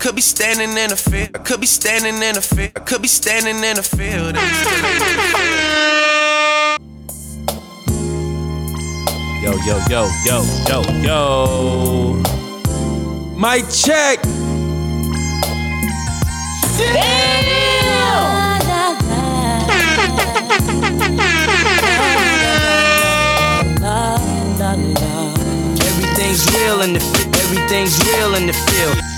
could be standing in the field. I could be standing in the field. I could be standing in the field. Yo, yo, yo, yo, yo, yo. Mic check. Everything's real in the fi- everything's real in the field.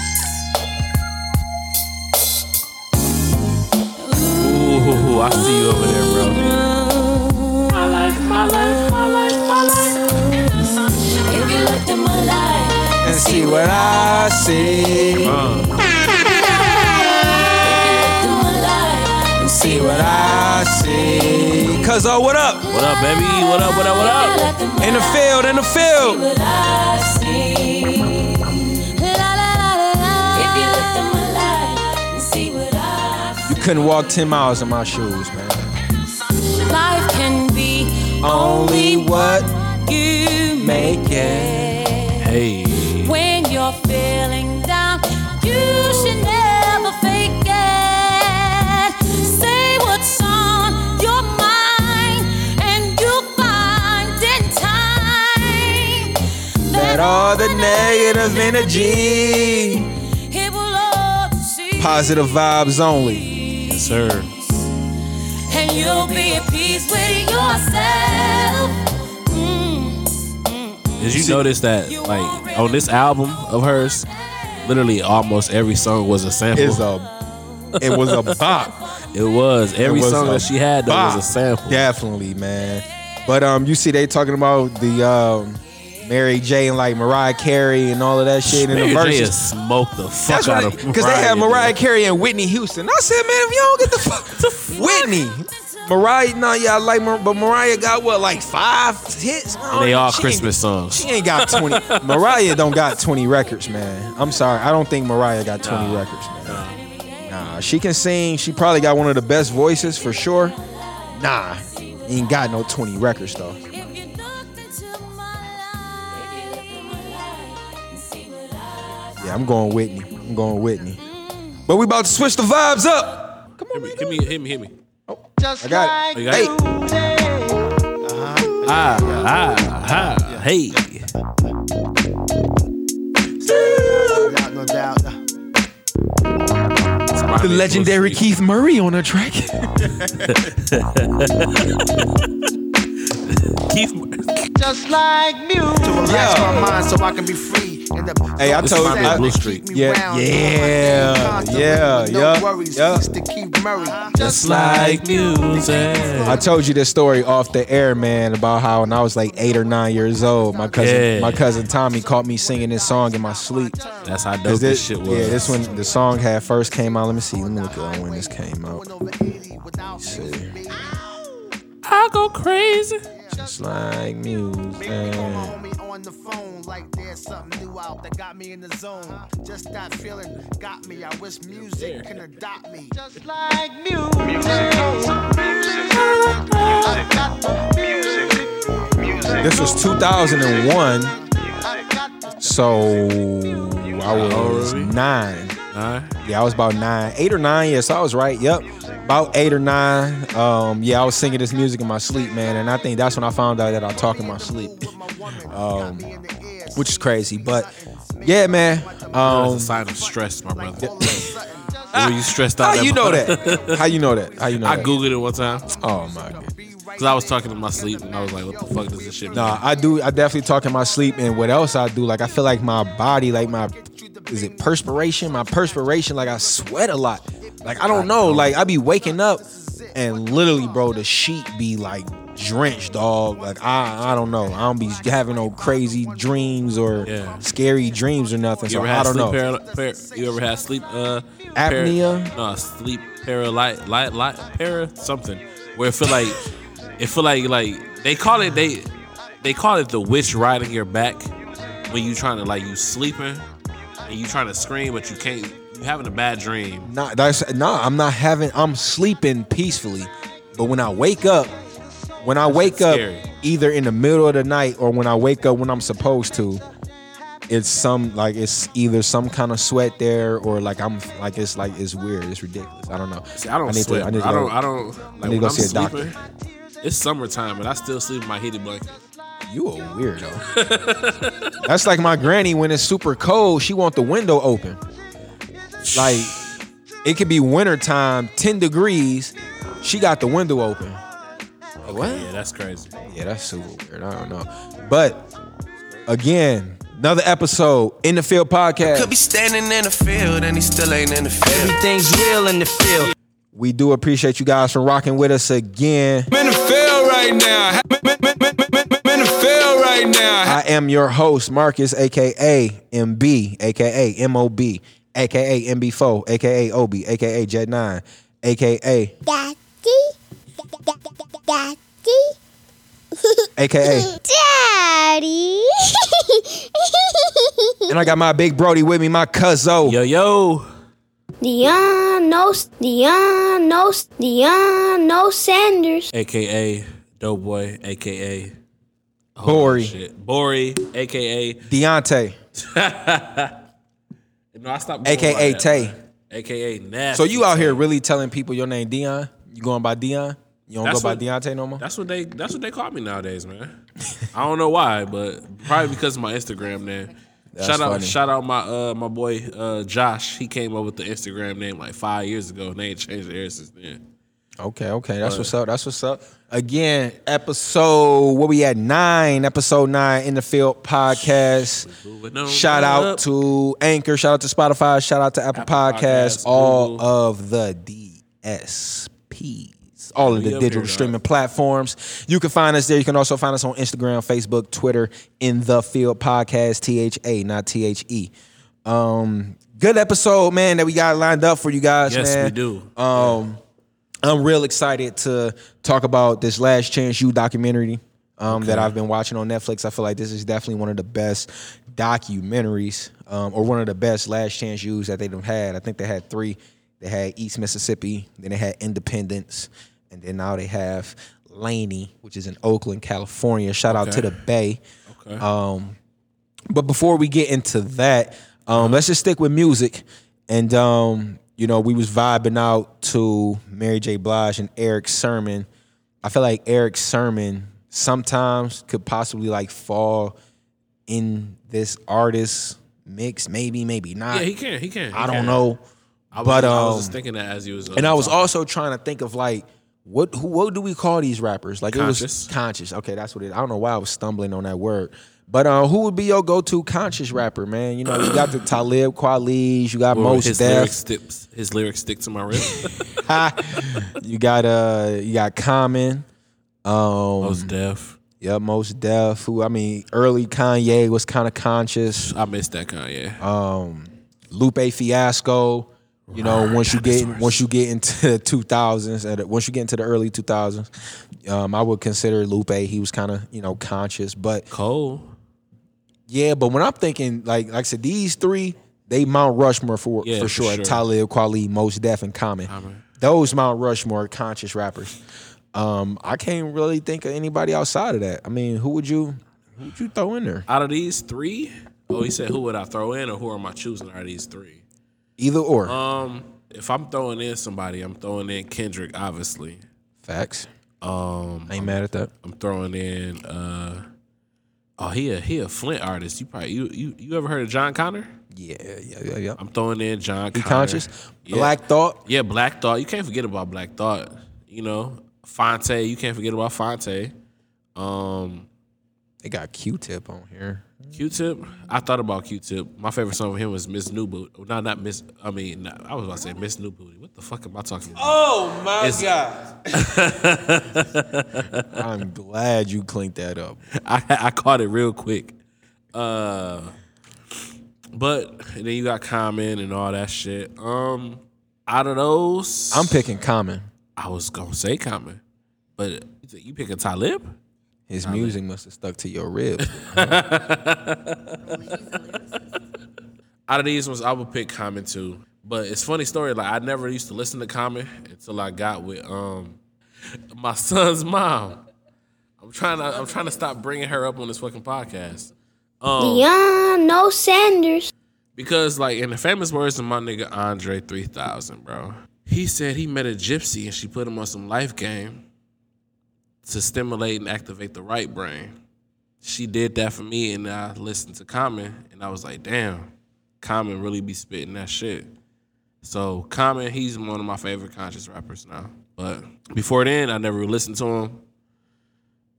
Ooh, I see you over there, bro. My life, my life, my life, my life. And see what I see. Uh. And see what I see. Cuz oh, what up? What up, baby? What up, what up, what up? In the field, in the field. Couldn't walk 10 miles in my shoes, man. Life can be Only what you make it. Hey. When you're feeling down, you should never fake it. Say what's on your mind, and you'll find in time That all the negative energy. it will all deceive, Positive vibes only. Yes, and you'll be at peace with yourself. Did you notice that, like, on this album of hers, literally almost every song was a sample? A it was a bop. It was. Every It was song that she had though bop. was a sample. Definitely, man. But um, you see, they talking about the um, Mary J and like Mariah Carey and all of that shit in the Mary J verses. smoked the fuck That's out of because they had Mariah. Carey and Whitney Houston. I said, man, if you don't get the fuck Whitney, Mariah, nah, yeah, I like, Mar- but Mariah got what like five hits. I And they all She ain't- Christmas songs. She ain't got 20. Mariah don't got 20 records, man. I'm sorry. I don't think Mariah got 20 records, man. Nah, she can sing. She probably got one of the best voices for sure. Nah, ain't got no 20 records though. Yeah, I'm going Whitney. I'm going Whitney. But we about to switch the vibes up. Come on, man. Hit me, hit me, hit me. I got it. You got it? Ah, ah, ah, hey. No doubt. The legendary Keith Murray on the track. Keith, Just like music. To relax Yeah. my mind so I can be free. The Hey, I told remind me of I, Blue Street. Yeah, yeah, yeah, no yeah, worries. yeah. Mr. Keith Murray. just like music. I told you this story off the air, man, about how when I was like eight or nine years old, my cousin, Yeah. my cousin Tommy caught me singing this song in my sleep. That's how dope 'Cause this, shit was. Yeah, this when the song had first came out. Let me see. Let me look at when this came out. Let's see. I go crazy. Just like music. Homie on the phone like there's something new out that got me in the zone. Just that feeling got me. I wish music can adopt me. Just like music. This was 2001, so I was nine. Alright. Yeah, I was about nine, eight or nine. Yeah, so I was right. Yep, about eight or nine. Um, yeah, I was singing this music in my sleep, man, and I think that's when I found out that I talk in my sleep, um, which is crazy. But yeah, man. That's Um, a sign of stress, my brother. Were you stressed out? how you know that? How you know that? How you know I that? googled it one time Oh my god. because I was talking in my sleep and I was like, "What the fuck does this shit mean?" Nah, I do. I definitely talk in my sleep, and what else I do? Like I feel like my body, like my, is it perspiration? My perspiration, like I sweat a lot. Like I don't know. Like I be waking up, and literally, bro, the sheet be like drenched, dog. Like I, I don't know. I don't be having no crazy dreams or Yeah. scary dreams or nothing. You so I don't know. para- par- You ever had sleep uh, Apnea? no, sleep paralyte, light, light, para something where it feel like it feel like like they call it they they call it the witch riding your back when you trying to like you sleeping and you trying to scream but you can't. You having a bad dream. Nah, that's nah. I'm not having. I'm sleeping peacefully, but when I wake up, when I wake up, scary. either in the middle of the night or when I wake up when I'm supposed to, it's some like it's either some kind of sweat there or like I'm like it's like it's weird. It's ridiculous. I don't know. See, I don't need sweat. To, I, need to don't. I don't. Like need to go I'm see a sleeping, doctor. it's summertime, but I still sleep in my heated blanket. You a weirdo. That's like my granny when it's super cold. She want the window open. Like it could be wintertime, 10 degrees. She got the window open. Like, what? Yeah, that's crazy. Yeah, that's super weird. I don't know. But again, another episode in the field podcast. Could be standing in the field and he still ain't in the field. Everything's real in the field. We do appreciate you guys for rocking with us again. I'm in the field right now. Right now. I am your host, Marcus, aka MB, aka MOB, aka MB4, aka OB, aka Jet9, aka Daddy. Daddy. aka. Daddy. And I got my big Brody with me, my cuzzo. Yo, yo. Deion no Deion no Deion no Sanders. AKA Doughboy, AKA Bori, shit. Bori, AKA. Deontay, No, I stopped. AKA that, Tay. AKA Nasty. So you out here really telling people your name Dion? You going by Dion? You don't That's go by Deontay no more? That's what they. That's what they call me nowadays, man. I don't know why, but probably because of my Instagram name. That's shout out, funny. shout out my uh my boy uh Josh. He came up with the Instagram name like five years ago, and they ain't changed it ever since then. Okay, okay. That's what's up. That's what's up. Again, episode what we at nine, episode nine in the field podcast. Shout up. out to Anchor, shout out to Spotify, shout out to Apple, Apple Podcasts, Podcasts, all Google. of the DSPs, all of the digital streaming platforms. You can find us there. You can also find us on Instagram, Facebook, Twitter, in the field podcast, T H A, not T H E. Um, good episode, man, that we got lined up for you guys. Yes, man. we do. Um, I'm real excited to talk about this Last Chance You documentary um, that I've been watching on Netflix. I feel like this is definitely one of the best documentaries um, or one of the best Last Chance Yous that they've had. I think they had three. They had East Mississippi, then they had Independence, and then now they have Laney, which is in Oakland, California. Shout out to the Bay. Okay. Um, but before we get into that, um, let's just stick with music. And um, you know, we was vibing out to Mary J. Blige and Erick Sermon. I feel like Erick Sermon sometimes could possibly like fall in this artist mix, maybe, maybe not. yeah, he can. He can. He I don't can. know. I was, but, I was um, just thinking that as you was. uh, And I was talking. also trying to think of like what who what do we call these rappers? Like it Conscious. was conscious. Okay, that's what it. I don't know why I was stumbling on that word. But uh, who would be your go-to conscious rapper, man? You know, you got the Talib Kweli's, you got Most his Def, lyrics sticks. His lyrics stick to my wrist. you got uh, you got Common, um, Mos Def. yeah, Mos Def. Who I mean, early Kanye was kind of conscious. I missed that Kanye. um, Lupe Fiasco. You know, once you get once you get into the two thousands, and once you get into the early two thousands, um, I would consider Lupe. He was kind of you know conscious, but Cole. Yeah. But when I'm thinking like like I said, these three they Mount Rushmore for Yeah, for for sure. sure. Talib Kweli, Mos Def, and Common. Common. Those Mount Rushmore conscious rappers. Um, I can't really think of anybody outside of that. I mean, who would you who would you throw in there? Out of these three, oh, he said, who would I throw in, or who am I choosing out of these three? Either or. Um, if I'm throwing in somebody, I'm throwing in Kendrick, obviously. Facts. Um, I ain't mad at that. I'm throwing in. uh Oh, he a he a Flint artist. You probably you you you ever heard of Jon Connor? Yeah, yeah, yeah, yeah. I'm throwing in John. Be Connor. conscious. Yeah. Black Thought. Yeah, Black Thought. You can't forget about Black Thought. You know, Phonte. You can't forget about Phonte. Um, They got Q-Tip on here. Q-Tip. I thought about Q-Tip. My favorite song of him was Miss New Booty. No, not Miss. I mean, not, I was about to say Miss New Booty. What the fuck am I talking about? Oh my It's- god! I'm glad you cleaned that up. I, I caught it real quick. Uh, but then you got Common and all that shit. Um, out of those, I'm picking Common. I was gonna say Common, but you think you picking Talib? His music must have stuck to your ribs. Out of these ones, I would pick Common too. But it's funny story. Like I never used to listen to Common until I got with um my son's mom. I'm trying to I'm trying to stop bringing her up on this fucking podcast. Um, Deion No Sanders. Because, like, in the famous words of my nigga Andre 3000, bro, he said he met a gypsy and she put him on some life game to stimulate and activate the right brain. She did that for me, and I listened to Common, and I was like, damn, Common really be spitting that shit. So, Common, he's one of my favorite conscious rappers now. But before then, I never listened to him.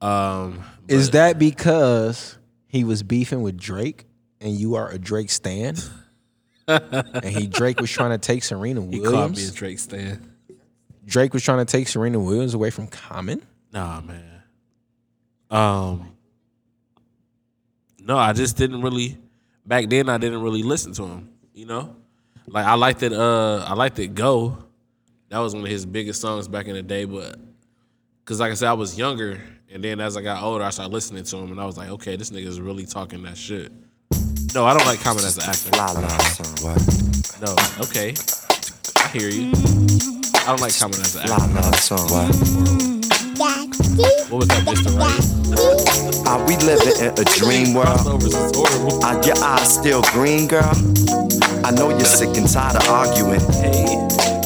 Um, Is that because he was beefing with Drake and you are a Drake stan? and he Drake was trying to take Serena Williams. he called me a Drake stan? Drake was trying to take Serena Williams away from Common. Nah, man. Um, no, I just didn't really. Back then, I didn't really listen to him. You know, like I liked it. Uh, I liked it. Go. That was one of his biggest songs back in the day. But because, like I said, I was younger, and then as I got older, I started listening to him, and I was like, okay, this nigga is really talking that shit. No, I don't like Common as an actor. No, okay, I hear you. I don't like Common as an actor. What was that, Mr. Right? Are we living in a dream world? Crossovers. Are your eyes still green, girl? I know you're sick and tired of arguing,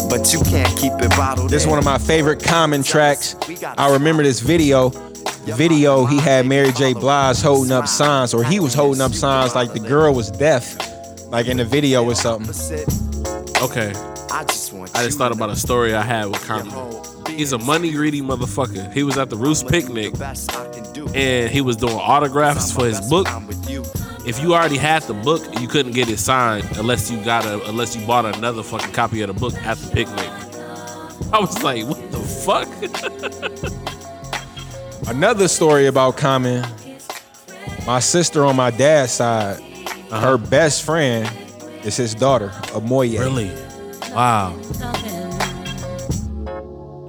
but you can't keep it bottled This is one of my favorite Common tracks. I remember this video. Video he had Mary J. Blige holding up signs, or he was holding up signs like the girl was deaf, like in the video or something. Okay. I just want I just thought about a story I had with Common. He's a money greedy motherfucker. He was at the Roots picnic and he was doing autographs for his book. If you already had the book, you couldn't get it signed unless you got a unless you bought another fucking copy of the book at the picnic. I was like, what the fuck? Another story about Common. My sister on my dad's side, uh-huh. her best friend is his daughter, Omoye. Really? Wow.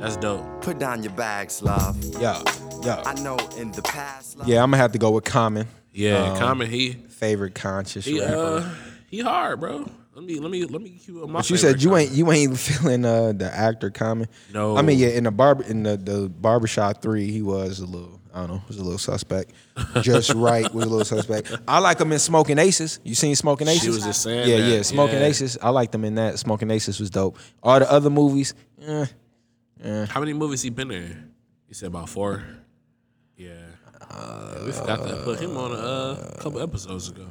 That's dope. Put down your bags, love. Yeah, yeah. I know in the past, love, Yeah, I'm gonna have to go with Common. Yeah, Um, Common, he favorite conscious he rapper. uh he hard, bro. Let me let me let me keep up my But you said you Common. ain't you ain't feeling uh the actor Common. No. I mean yeah, in the barber in the the barbershop three, he was a little I don't know, was a little suspect. Just right was a little suspect. I like him in Smoking Aces. You seen Smoking She Aces? was just saying Yeah, that. yeah. Smoking Yeah. Aces. I liked them in that. Smoking Aces was dope. All the other movies, eh, How many movies he been in? He said about four. Yeah. Yeah, we forgot to put him on a uh, couple episodes ago.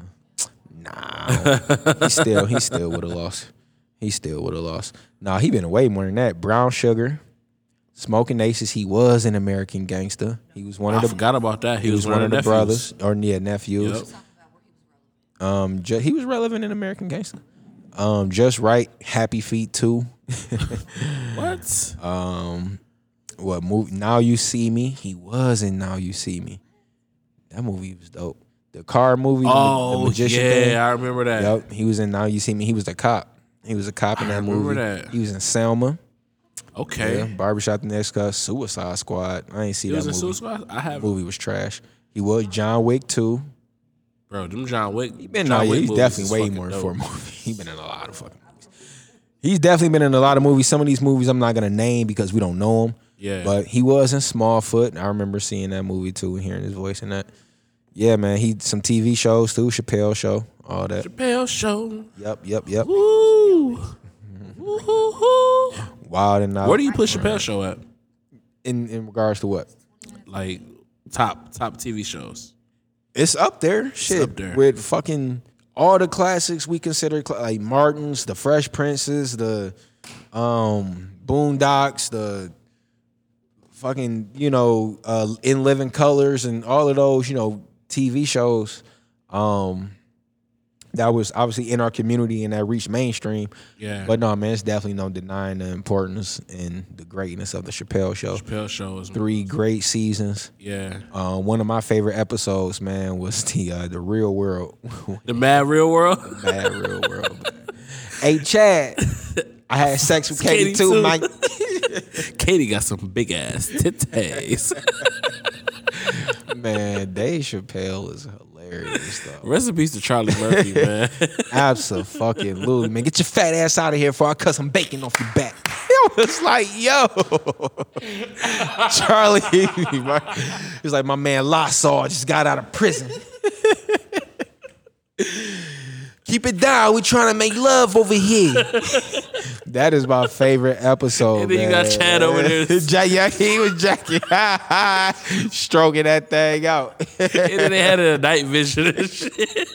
Nah. he still he still would have lost. He still would have lost. Nah, he been way more than that. Brown Sugar, Smoking Aces. He was an American gangster. He was one I of the forgot about that. He, He, was, one, of the nephews. brothers or yeah nephews. Yep. Um, ju- he was relevant in American Gangster. Um, just right. Happy Feet too. What? Um, what movie? Now you see me. He was in Now You See Me. That movie was dope. The car movie. ma- the Oh magician yeah, thing. I remember that. Yep, he was in Now You See Me. He was the cop. He was a cop in I that remember movie. that. He was in Selma. Okay. Yeah, Barbershop the Next Cut, Suicide Squad. I ain't see He that was in movie. Suicide Squad? I have- movie was trash. He was John Wick too. Bro, them John Wick. He been John no, Wick he's definitely way more dope. for a movie. He been in a lot of fucking movies. He's definitely been in a lot of movies. Some of these movies I'm not gonna name because we don't know him. Yeah. But he was in Smallfoot. I remember seeing that movie too and hearing his voice in that. Yeah, man. He some TV shows too, Chappelle show, all that. Chappelle Show. Yep, yep, yep. Woo. Woo-hoo-hoo. Wild and out. Where do you put Chappelle Show at? in in regards to what? Like top top TV shows. It's up there. Shit. up there. With fucking all the classics we consider cla- like Martin's, the Fresh Princes, the um Boondocks, the fucking, you know, uh In Living Colors and all of those, you know, TV shows. Um that was obviously in our community and that reached mainstream. Yeah. But no, man, it's definitely no denying the importance and the greatness of the Chappelle show. Chappelle Show is Three great seasons. Yeah. Uh, one of my favorite episodes, man, was the uh, the real world. The Mad Real World. Mad real world. hey Chad, I had sex with Katie, Katie too, too. Mike. Katie got some big ass titties. man, Dave Chappelle is hilarious though. Rest in peace to Charlie Murphy, man. Absolutely, man. Get your fat ass out of here before I cut some bacon off your back. It was like, yo, Charlie. he was like, my man Lossaw just got out of prison. Keep it down. We trying to make love over here. that is my favorite episode. And then you got man. Chad over there. Jack, yeah, he was jacking, stroking that thing out. and then they had a night vision and shit.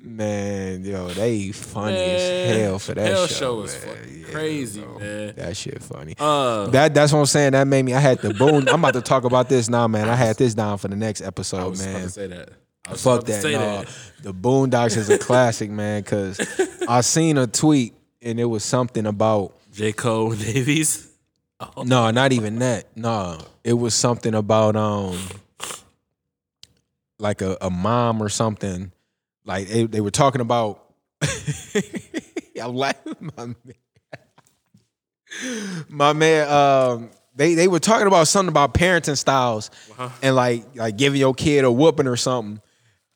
man, yo, they funny Man, as hell for that Hell show. show was man. fucking crazy, man. That shit funny. Uh, that that's what I'm saying. That made me. I had the boom. I'm about to talk about this now, man. I had this down for the next I episode, was about man. to say that. I Fuck that. No, that. the Boondocks is a classic, man. Cause I seen a tweet and it was something about J. Cole Davies. no, not even that. No, it was something about um like a, a mom or something. Like they, they were talking about. I'm laughing, my man. My man, um, they they were talking about something about parenting styles and like like giving your kid a whooping or something.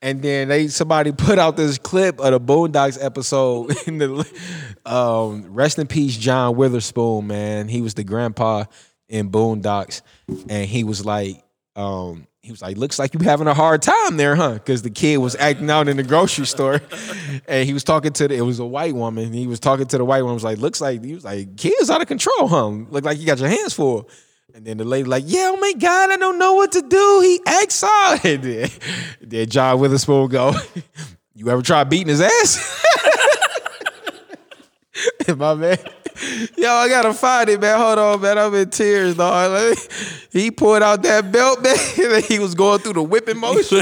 And then they somebody put out this clip of the Boondocks episode. In the, um, rest in peace, John Witherspoon. Man, he was the grandpa in Boondocks, and he was like, um, he was like, looks like you having a hard time there, huh? Because the kid was acting out in the grocery store, and he was talking to the. It was a white woman. He was talking to the white woman. Was like, looks like he was like, kids out of control, huh? Look like you got your hands full. And then the lady like, yeah, oh my God, I don't know what to do. He out. And then, then John Witherspoon go, you ever try beating his ass? my man. Yo, I gotta find it, man. Hold on, man. I'm in tears, dog. Me- he pulled out that belt, man. and he was going through the whipping motion.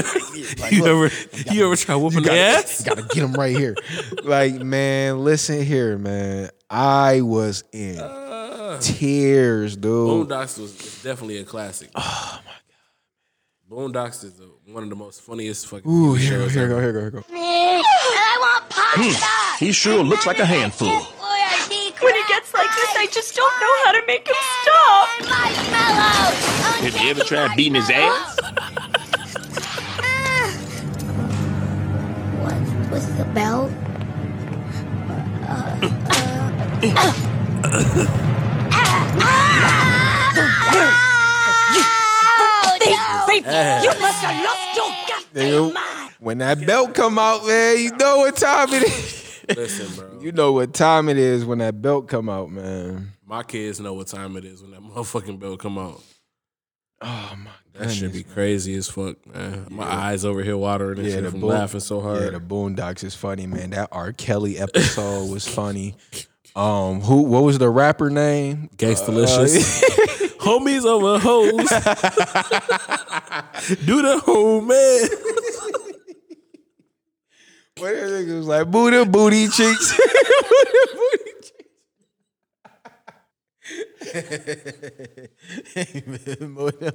Like, you look, ever you ever try whipping you the ass? you gotta get him right here. like, man, listen here, man. I was in tears, dude. Boondocks was is definitely a classic. Oh my god. Boondocks is the, one of the most funniest fucking Ooh, TV here, go, shows here, go, here, go, here, go. I want pasta. He sure looks like a handful. How to make him stop. Marshmallows. Have you ever tried beating his ass? What was the bell? You must have lost your Nigga, when that belt come out, man, you know what time it is. Listen, bro. You know what time it is when that belt come out, man. My kids know what time it is when that motherfucking bill come out. Oh my That should be goodness, crazy as fuck, man. My eyes over here watering and Yeah, shit from Boon- laughing so hard. Yeah, the Boondocks is funny, man. That R. Kelly episode was funny. Um, who? What was the rapper name? Gangstalicious. Homies over hoes. Do the home man. What that nigga was like? Booty, booty cheeks. booty,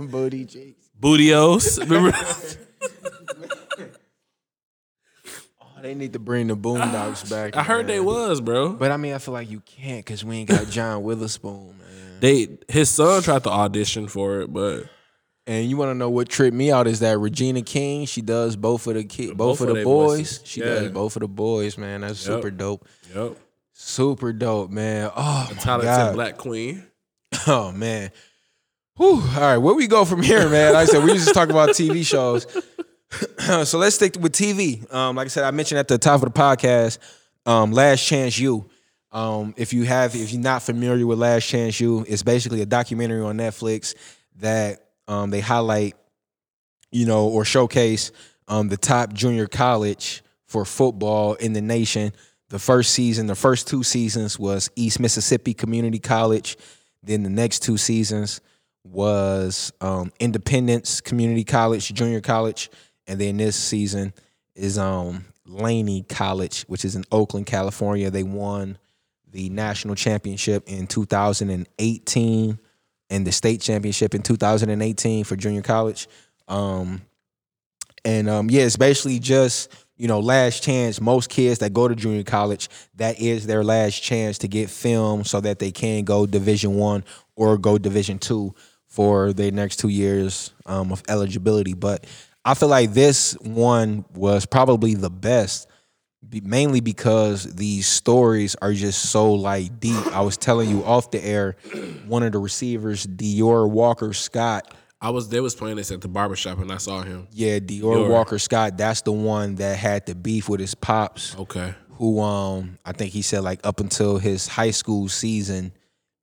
booty cheeks. Bootios. Remember? Oh, they need to bring the Boondocks back. I heard man. they was, bro. But I mean, I feel like you can't because we ain't got John Witherspoon, man. They his son tried to audition for it, but And you want to know what tripped me out is that Regina King, she does both of the both, Both of the boys. voices. She Yeah. does both of the boys, man. That's Yep. super dope. yep. Super dope, man. Oh my Talented god. black queen. Oh man. Whew. All right, where we go from here, man? Like I said, we just talk about TV shows. so let's stick with TV. Um, like I said, I mentioned at the top of the podcast, um, Last Chance You. Um, if you have, if you're not familiar with Last Chance You, it's basically a documentary on Netflix that um, they highlight, you know, or showcase um, the top junior college for football in the nation. The first season, the first two seasons was East Mississippi Community College. Then the next two seasons was um, Independence Community College, Junior College, and then this season is um, Laney College, which is in Oakland, California. They won the national championship in 2018 and the state championship in 2018 for junior college. Um, and um, yeah, it's basically just you know last chance. Most kids that go to junior college, that is their last chance to get film so that they can go Division One or go Division Two for their next two years um, of eligibility. But I feel like this one was probably the best mainly because these stories are just so like deep. I was telling you off the air, one of the receivers, Dior Walker Scott, I was they was playing this at the barbershop and I saw him. Yeah, Dior, Dior. Walker Scott. That's the one that had the beef with his pops. Okay. Who um I think he said like up until his high school season,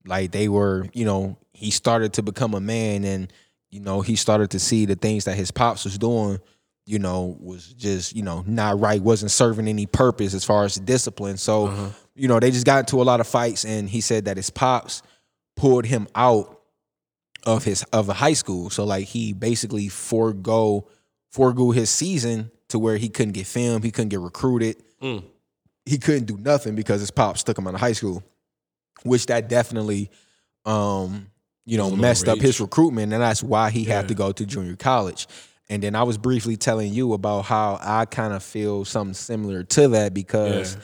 like they were, you know, he started to become a man and you know he started to see the things that his pops was doing. You know, was just you know not right. wasn't serving any purpose as far as discipline. So, you know, they just got into a lot of fights, and he said that his pops pulled him out of his of a high school. So like he basically forego forego his season to where he couldn't get filmed, he couldn't get recruited, Mm. he couldn't do nothing because his pops took him out of high school, which that definitely, um, you know, messed up his recruitment, and that's why he had to go to junior college. And then I was briefly telling you about how I kind of feel something similar to that because Yeah.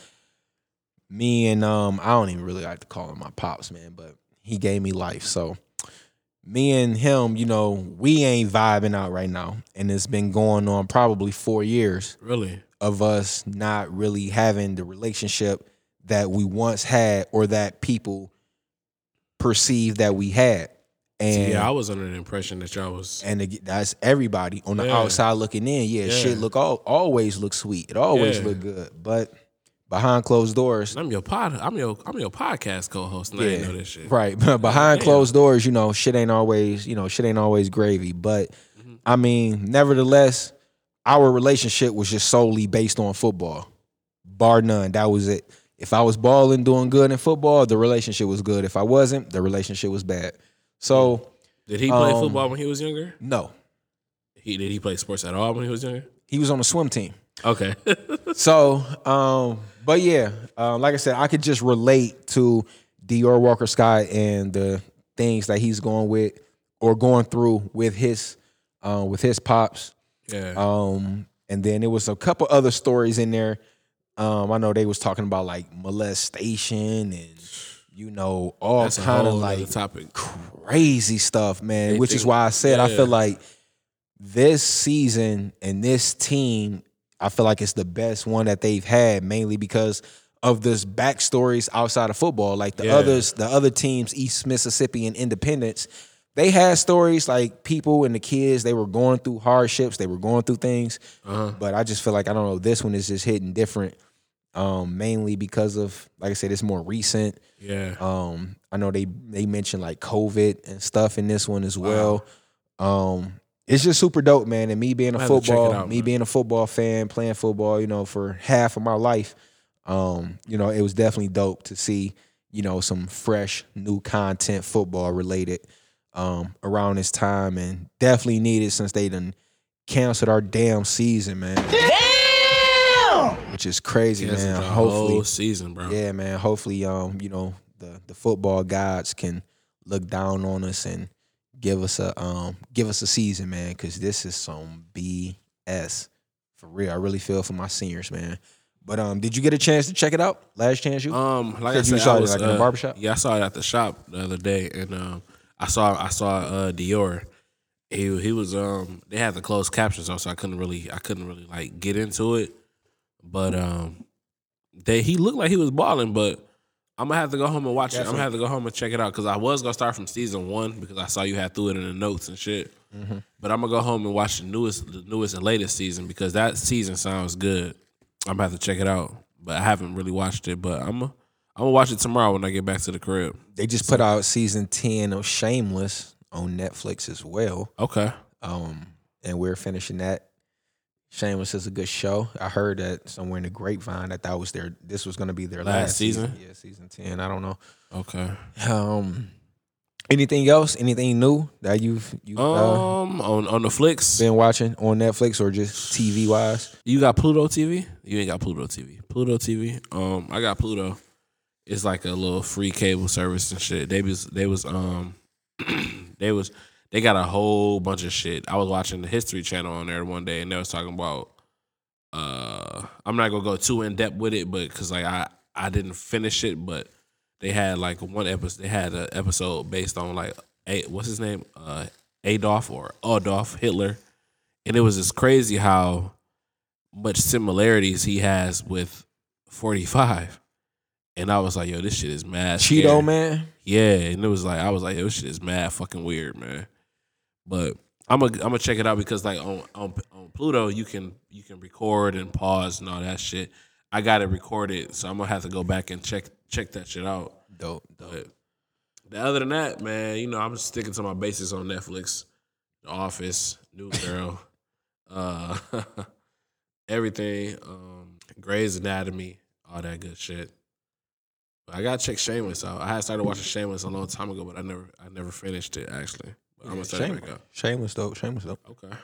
me and um I don't even really like to call him my pops, man, but he gave me life. So me and him, you know, we ain't vibing out right now. And it's been going on probably four years Really? of us not really having the relationship that we once had or that people perceived that we had. And yeah, I was under the impression that y'all was and that's everybody on the Yeah. outside looking in. Yeah, Yeah. shit look all, always look sweet. It always Yeah. look good. But behind closed doors, I'm your pod I'm your I'm your podcast co-host and I didn't know this shit. Right. But behind Damn. closed doors, you know, shit ain't always, you know, shit ain't always gravy. But Mm-hmm. I mean, nevertheless, our relationship was just solely based on football. Bar none. That was it. If I was balling, doing good in football, the relationship was good. If I wasn't, the relationship was bad. So Did he play Um, football when he was younger? no. He did he play sports at all when he was younger? He was on the swim team. Okay. So, um, but yeah, uh, like I said, I could just relate to Dior Walker Scott and the things that he's going with or going through with his uh, with his pops. yeah. Um, and then there was a couple other stories in there. Um, I know they was talking about like molestation and you know all That's kind of like topic. crazy stuff, man. They which is why I said I yeah. feel like this season and this team, I feel like it's the best one that they've had, mainly because of this backstories outside of football. Like the Yeah. others, the other teams, East Mississippi and Independence, they had stories like people and the kids, they were going through hardships, they were going through things. Uh-huh. But I just feel like I don't know, this one is just hitting different. Um, mainly because of, like I said, it's more recent. Yeah. Um, I know they they mentioned like COVID and stuff in this one as well. Um, it's just super dope, man. And me being a I'll have to check it football, out, me man. being a football fan, playing football, you know, for half of my life, um, you know, it was definitely dope to see, you know, some fresh new content football related um around this time and definitely needed since they done canceled our damn season, man. Damn! Which is crazy, Canceled man. the Hopefully whole season, bro. yeah, man. Hopefully, um, you know, the the football gods can look down on us and give us a um give us a season, man, because this is some BS for real. I really feel for my seniors, man. But um, did you get a chance to check it out? Last chance you? Um, like I Said you saw I it, was like, in the uh, barbershop? Yeah, I saw it at the shop the other day, and um, I saw I saw uh, Dior. He he was um they had the closed captions on, so I couldn't really I couldn't really like get into it. But um, they he looked like he was balling, but I'm gonna have to go home and watch it. I'm gonna have to go home and check it out because I was gonna start from season one because I saw you had threw it in the notes and shit. Mhm. But I'm gonna go home and watch the newest the newest and latest season because that season sounds good. I'm gonna have to check it out, but I haven't really watched it. But I'm gonna I'm gonna watch it tomorrow when I get back to the crib. They just put out season ten of Shameless on Netflix as well. Okay. Um, and we're finishing that. Shameless is a good show. I heard that somewhere in the grapevine that that was their this was going to be their Last last, season? Yeah, season ten. I don't know. Okay. Um, anything else? Anything new that you've you uh, Um, on on the flicks, been watching on Netflix or just TV wise? you got Pluto TV? You ain't got Pluto TV. Pluto TV. Um, I got Pluto. It's like a little free cable service and shit. They was they was um they was they got a whole bunch of shit. I was watching the History Channel on there one day, and they was talking about. Uh, I'm not gonna go too in depth with it, but because like I I didn't finish it, but they had like one episode. They had an episode based on like a what's his name, uh, Adolf or Adolf Hitler, and it was just crazy how much similarities he has with 45. And I was like, yo, this shit is mad. Cheeto scary. man. Yeah, and it was like I was like, yo, this shit is mad fucking weird, man. But I'm gonna I'm gonna check it out because like on, on on Pluto you can you can record and pause and all that shit. I got it recorded, so I'm gonna have to go back and check check that shit out. Dope, dope. But other than that, man, you know, I'm sticking to my basics on Netflix. The Office, New Girl, uh, everything, um, Grey's Anatomy, all that good shit. But I gotta check Shameless out. I had started watching Shameless a long time ago, but I never, I never finished it actually. But I'm gonna start it Shameless, back up. shameless though. Shameless dope. Okay.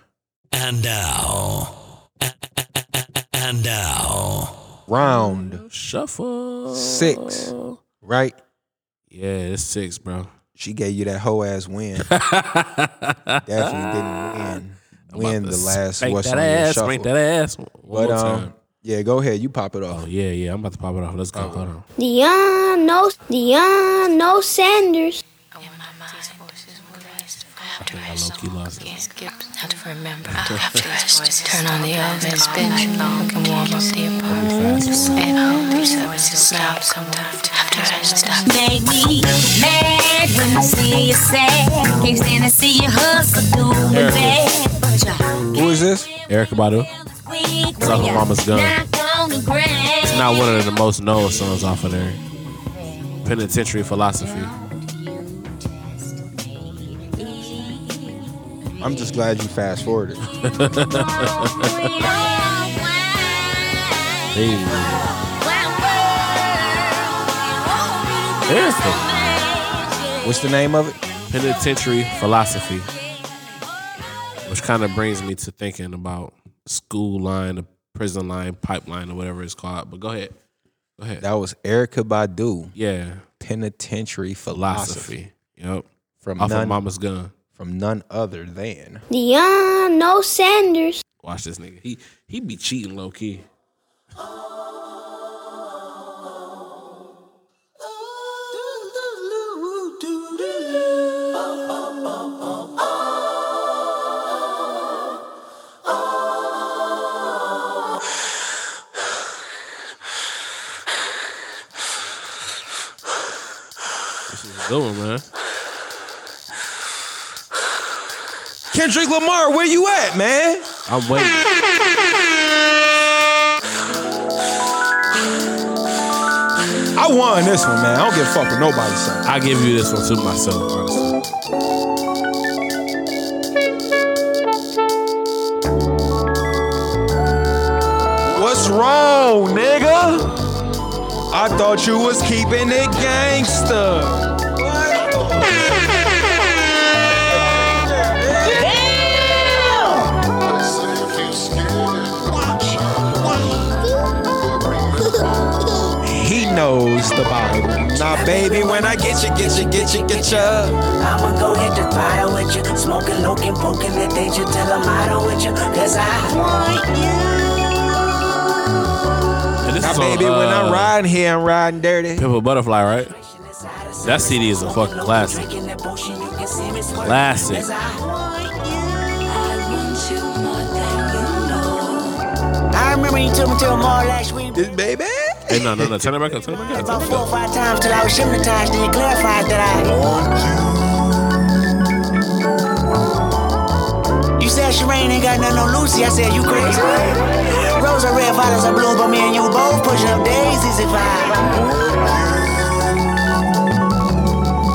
And now, and now, Round Shuffle six, right? Yeah, it's six, bro. She gave you that whole ass win. Definitely didn't win. I'm Win the to last spank what's that on your ass, shuffle. that ass one But more um, time. yeah, go ahead. You pop it off. Oh yeah, yeah. I'm about to pop it off. Let's go. Hold on. Dion, no, Dion, no Sanders. I think I low key lost it. Have to remember. Have to rest. Turn on the oven, spin it long and warm up the apartment. And hope yourself to stop sometime. Have to rest. Stop. Make me mad when I see you sad. Can't stand to see you hustle, do the bad. Who is this? Erykah Badu. It's off of Mama's Gun. knock on the ground. It's not one of the most known songs off of there. Penitentiary Philosophy. I'm just glad you fast forwarded. Hey. Erykah. What's the name of it? Penitentiary Philosophy. Which kind of brings me to thinking about school line, the prison line, pipeline, or whatever it's called. But go ahead. Go ahead. That was Erykah Badu. Yeah. Penitentiary philosophy. Philosophy. Yep. From Off none, of Mama's Gun. From none other than Deion, no Sanders. Watch this nigga. He he be cheating low key. This is a man. Kendrick Lamar. Where you at, man? I'm waiting. I won this one, man. I don't give a fuck what nobody say. I give you this one to myself, honestly. What's wrong, nigga? I thought you was keeping it gangster. Knows the Bible. Nah, baby, when I get you, get you, get you, get you. I'ma go hit the fire with you. Smoking, looking, poking the danger till I'm out with you. Cause I want And this Now, is on, baby, when I'm uh, riding here, I'm riding dirty. Pimp a Butterfly, right? That CD is a fucking classic. Classic. I remember you took me to a mall last week. This baby. Hey, no, no, no. Turn it back up. Turn it back up. About four or five times till I was hypnotized. Then you clarified that I You said Sherane ain't got nothing on Lucy. I said, you crazy? Rose are red, violets are blue, but me and you both pushing up daisies if I.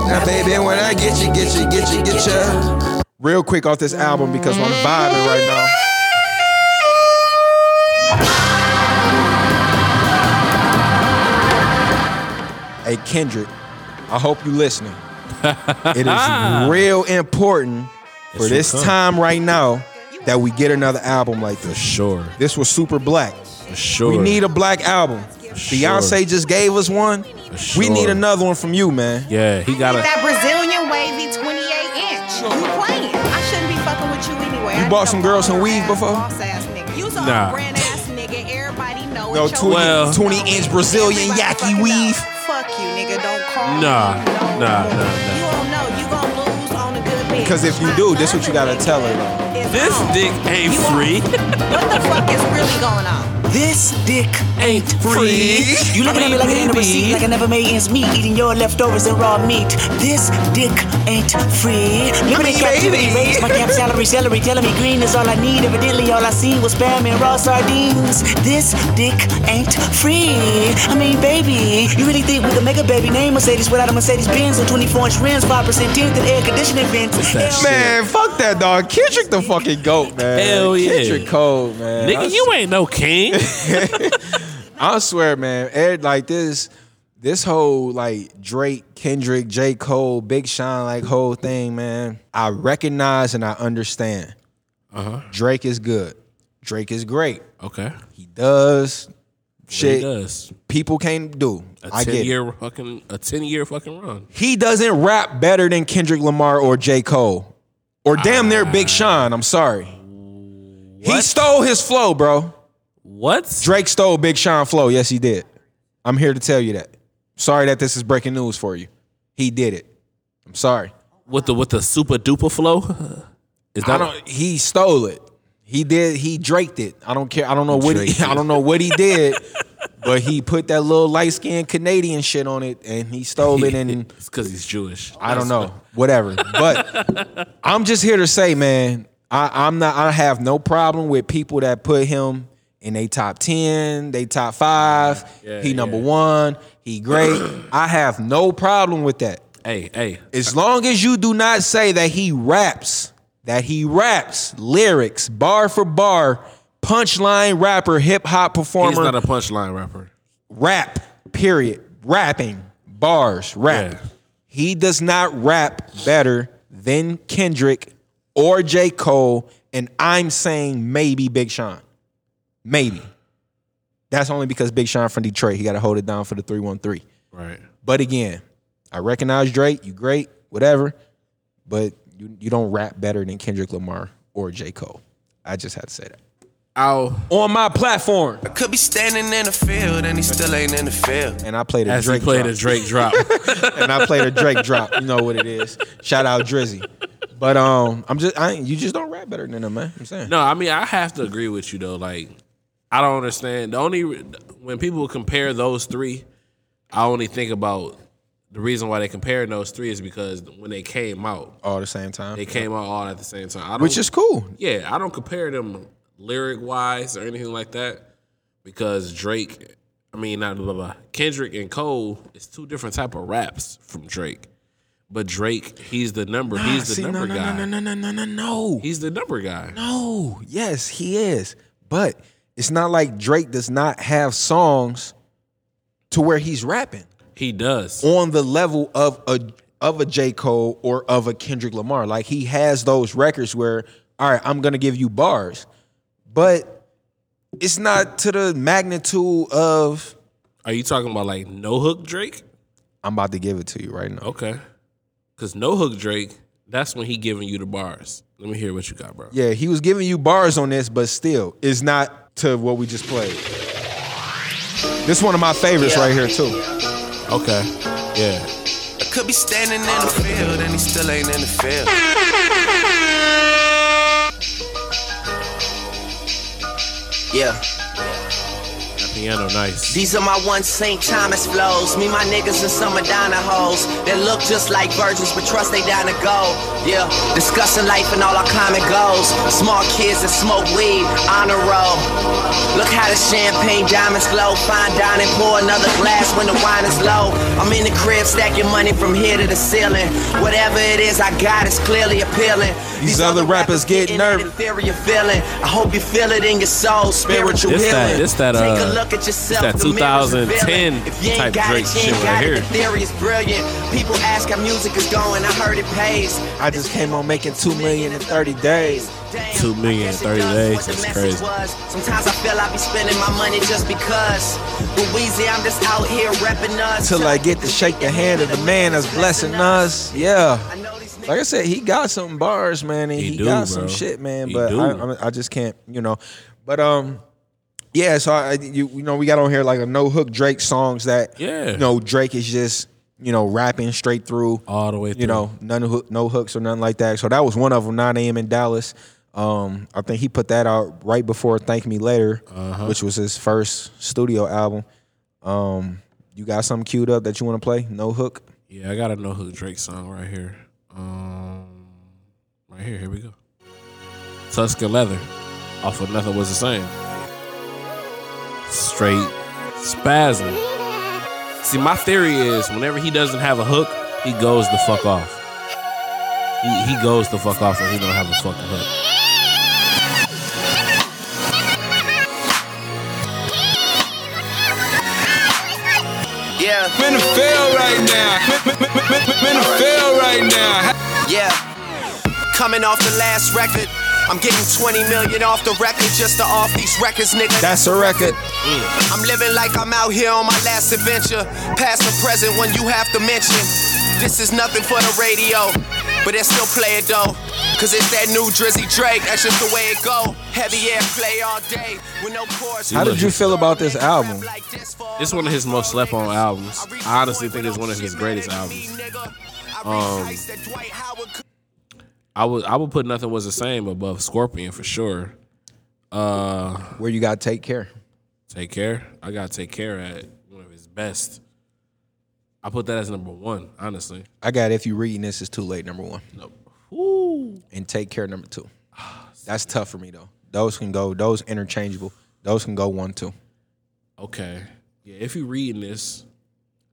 Now, baby, when I get you, get you, get you, get you. Real quick off this album because I'm vibing right now. Hey, Kendrick, I hope you're listening. It is real important for this come. time right now that we get another album like For this. sure. This was super black. For sure. We need a black album. Beyonce just gave us one. For We need another one from you, man. Yeah, he got That. Brazilian wavy 28 inch. You playing. I shouldn't be fucking with you anyway. You I bought some girls some baller weave before? Boss ass nigga. You Nah. brand ass nigga. Everybody know No, it. Your 20, Well- 20 inch Brazilian Everybody yaki weave. know. Fuck you, nigga. Don't Nah, nah, nah, You nah. don't know. You gonna lose on a good bitch. Because if you do, this what you gotta tell her though. It's This on. dick ain't You on. free. What the fuck is really going on? This dick ain't free. You looking at me like I ain't a receipt, like I never made ends meet, eating your leftovers and raw meat. This dick ain't free. Living in captivity, raise my cap salary, celery, telling me green is all I need. Evidently, all I seen was spam and raw sardines. This dick ain't free. I mean, baby, you really think we could make a baby name Mercedes without a Mercedes Benz and 24 inch rims, 5% tint and air conditioning vents? Man, fuck that dog. Kendrick the fucking goat, man. Hell yeah. Kendrick cold, man. Nigga, you ain't no king. I swear, man. Ed, like this, this whole like Drake, Kendrick, J. Cole, Big Sean, like whole thing, man. I recognize and I understand. Uh-huh. Drake is good. Drake is great. Okay. He does shit does. people can't do. A I ten get it. year fucking a ten year fucking run. He doesn't rap better than Kendrick Lamar or J. Cole. Or damn near Big Sean. I'm sorry. He stole his flow, bro. What? Drake stole Big Sean flow. Yes, he did. I'm here to tell you that. Sorry that this is breaking news for you. He did it. I'm sorry. With the with the super duper flow. Is I that don't, he stole it. He did. He draked it. I don't care. I don't know what. He, I don't know what he did, but he put that little light skinned Canadian shit on it, and he stole it. And it's because he's Jewish. I don't know. Whatever. But I'm just here to say, man, I, I'm not. I have no problem with people that put him in a top ten, they top five. Yeah, he number yeah. one. He great. I have no problem with that. Hey, hey. As long as you do not say that he raps, that he raps lyrics bar for bar, punchline rapper, hip hop performer, He's not a punchline rapper. rap, period. Rapping, bars, rap. Yeah. He does not rap better than Kendrick or J. Cole, and I'm saying maybe Big Sean. Maybe. That's only because Big Sean from Detroit. He got to hold it down for the 313. Right. But again, I recognize Drake, you great, whatever, but you, you don't rap better than Kendrick Lamar or J. Cole. I just had to say that. I'll On my platform. I could be standing in the field and he still ain't in the field. And I played a as Drake he played drop. a Drake drop. and I played a Drake drop. You know what it is. Shout out Drizzy. But um, I'm just I you just don't rap better than him, man. I'm saying. No, I mean I have to agree with you though. Like I don't understand. The only when people compare those three, I only think about the reason why they comparing those three is because when they came out, all at the same time. they came out all at the same time. I don't, Which is cool. yeah. I don't compare them lyric wise or anything like that because Drake. I mean, not blah, blah, blah. Kendrick and Cole is two different type of raps from Drake. But Drake, he's the number. He's ah, the See, number no, no, guy. no, no, no, no, no, no. He's the number guy. No. Yes, he is. But it's not like Drake does not have songs to where he's rapping He does. on the level of a of a J. Cole or of a Kendrick Lamar. Like he has those records where, all right, I'm gonna give you bars, but it's not to the magnitude of. Are you talking about like no hook Drake? I'm about to give it to you right now. Okay. Cause no hook Drake, that's when he giving you the bars. Let me hear what you got, bro. Yeah, he was giving you bars on this, but still, it's not to what we just played. This one of my favorites right here too. Okay. Yeah. I could be standing in the field and he still ain't in the field. Yeah. Piano nice. These are my one St. Thomas flows. Me, my niggas, and some Madonna hoes that look just like virgins, but trust they down to go. Yeah, discussing life and all our common goals. Small kids that smoke weed on a roll. Look how the champagne diamonds glow. Fine dining, pour another glass when the wine is low. I'm in the crib stacking money from here to the ceiling. Whatever it is I got is clearly appealing. These other rappers get nervous. Inferior feeling. I hope you feel it in your soul. Spiritual This healing. that- this that, Take uh, a look at yourself. that 2010. If you ain't type got Drake it, you shit right got here. It. The theory is brilliant. People ask how music is going. I heard it pays. I just came on making two million in 30 days. Two million in 30 days. That's crazy. Sometimes I feel I be spending my money just because. But Weezy, I'm just out here repping us. Till I get to shake the hand of the man that's blessing us. Yeah. Like I said, he got some bars, man, and He he, do, got bro. some shit, man. He but do. I, I, just can't, you know. But um, yeah. So I, you, you know, we got on here like a no hook Drake songs that, Yeah. you know, Drake is just, you know, rapping straight through, All the way through. you know, none hook, no hooks or nothing like that. So that was one of them. 9 a.m. in Dallas. Um, I think he put that out right before Thank Me Later, Uh-huh. which was his first studio album. Um, you got something queued up that you want to play? No hook. Yeah, I got a no hook Drake song right here. Um, right here. Here we go. Tuscan Leather, off of Nothing Was the Same. Straight spasm. See, my theory is whenever he doesn't have a hook, he goes the fuck off. He, he goes the fuck off when he don't have a fucking hook. Yeah. I'm in the field right now. I'm in the field right now. Yeah. Coming off the last record. I'm getting 20 million off the record just to off these records, nigga. That's a record. Mm. I'm living like I'm out here on my last adventure. Past and present when you have to mention. This is nothing for the radio, but they still play it though. Cause it's that new Drizzy Drake, that's just the way it go. Heavy air play all day with no chorus. How did you feel about this album? It's one of his most slept on albums. I honestly think it's one of his greatest albums. Um, I would I would put nothing was the same above Scorpion for sure. Uh, Where you got Take Care? Take care. I gotta take care at one of his best. I put that as number one, honestly. I got If You Reading This Is Too Late, number one. Nope. Ooh. And Take Care, number two. That's tough for me, though. Those can go, those interchangeable. Those can go one, two. Okay. Yeah, if you reading this,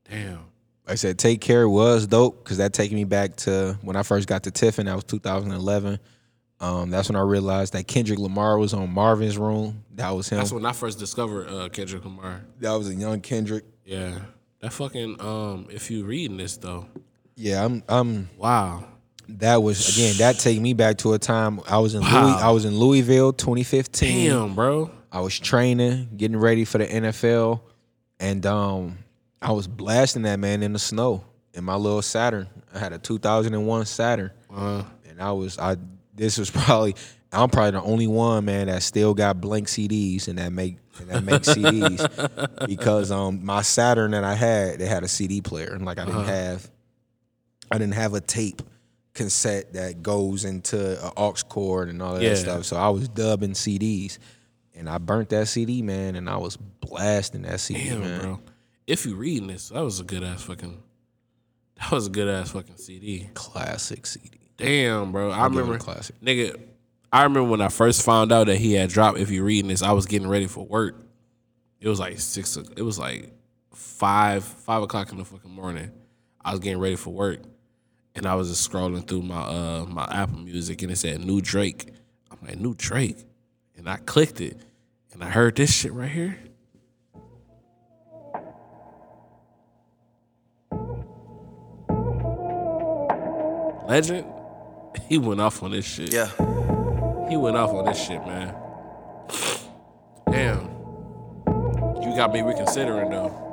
damn. I said Take Care was dope because that taking me back to when I first got to Tiffin. That was 2011. Um, that's when I realized that Kendrick Lamar was on Marvin's Room. That was him. That's when I first discovered uh, Kendrick Lamar. that was a young Kendrick. Yeah. That fucking um if you reading this though. Yeah, I'm. I'm. Wow. That was again. That take me back to a time I was in. Wow. Louis, I was in Louisville, 2015. Damn, bro. I was training, getting ready for the NFL, and um, I was blasting that man in the snow in my little Saturn. I had a 2001 Saturn, Uh, and I was I. This was probably I'm probably the only one man that still got blank CDs and that make and that make CDs because um my Saturn that I had they had a CD player and like I didn't Uh-huh. have I didn't have a tape cassette that goes into an aux cord and all of Yeah. that stuff. So I was dubbing CDs, and I burnt that CD, man, and I was blasting that CD, damn, man. bro. If you reading this, that was a good ass fucking that was a good ass fucking CD. Classic CD. Damn, bro. I I'll give it a remember classic. nigga. I remember when I first found out that he had dropped. If you're reading this, I was getting ready for work. It was like six. It was like five, five o'clock in the fucking morning. I was getting ready for work, and I was just scrolling through my uh my Apple Music, and it said New Drake. I'm like New Drake, and I clicked it, and I heard this shit right here. Legend, he went off on this shit. Yeah. He went off on this shit, man. Damn. You got me reconsidering though.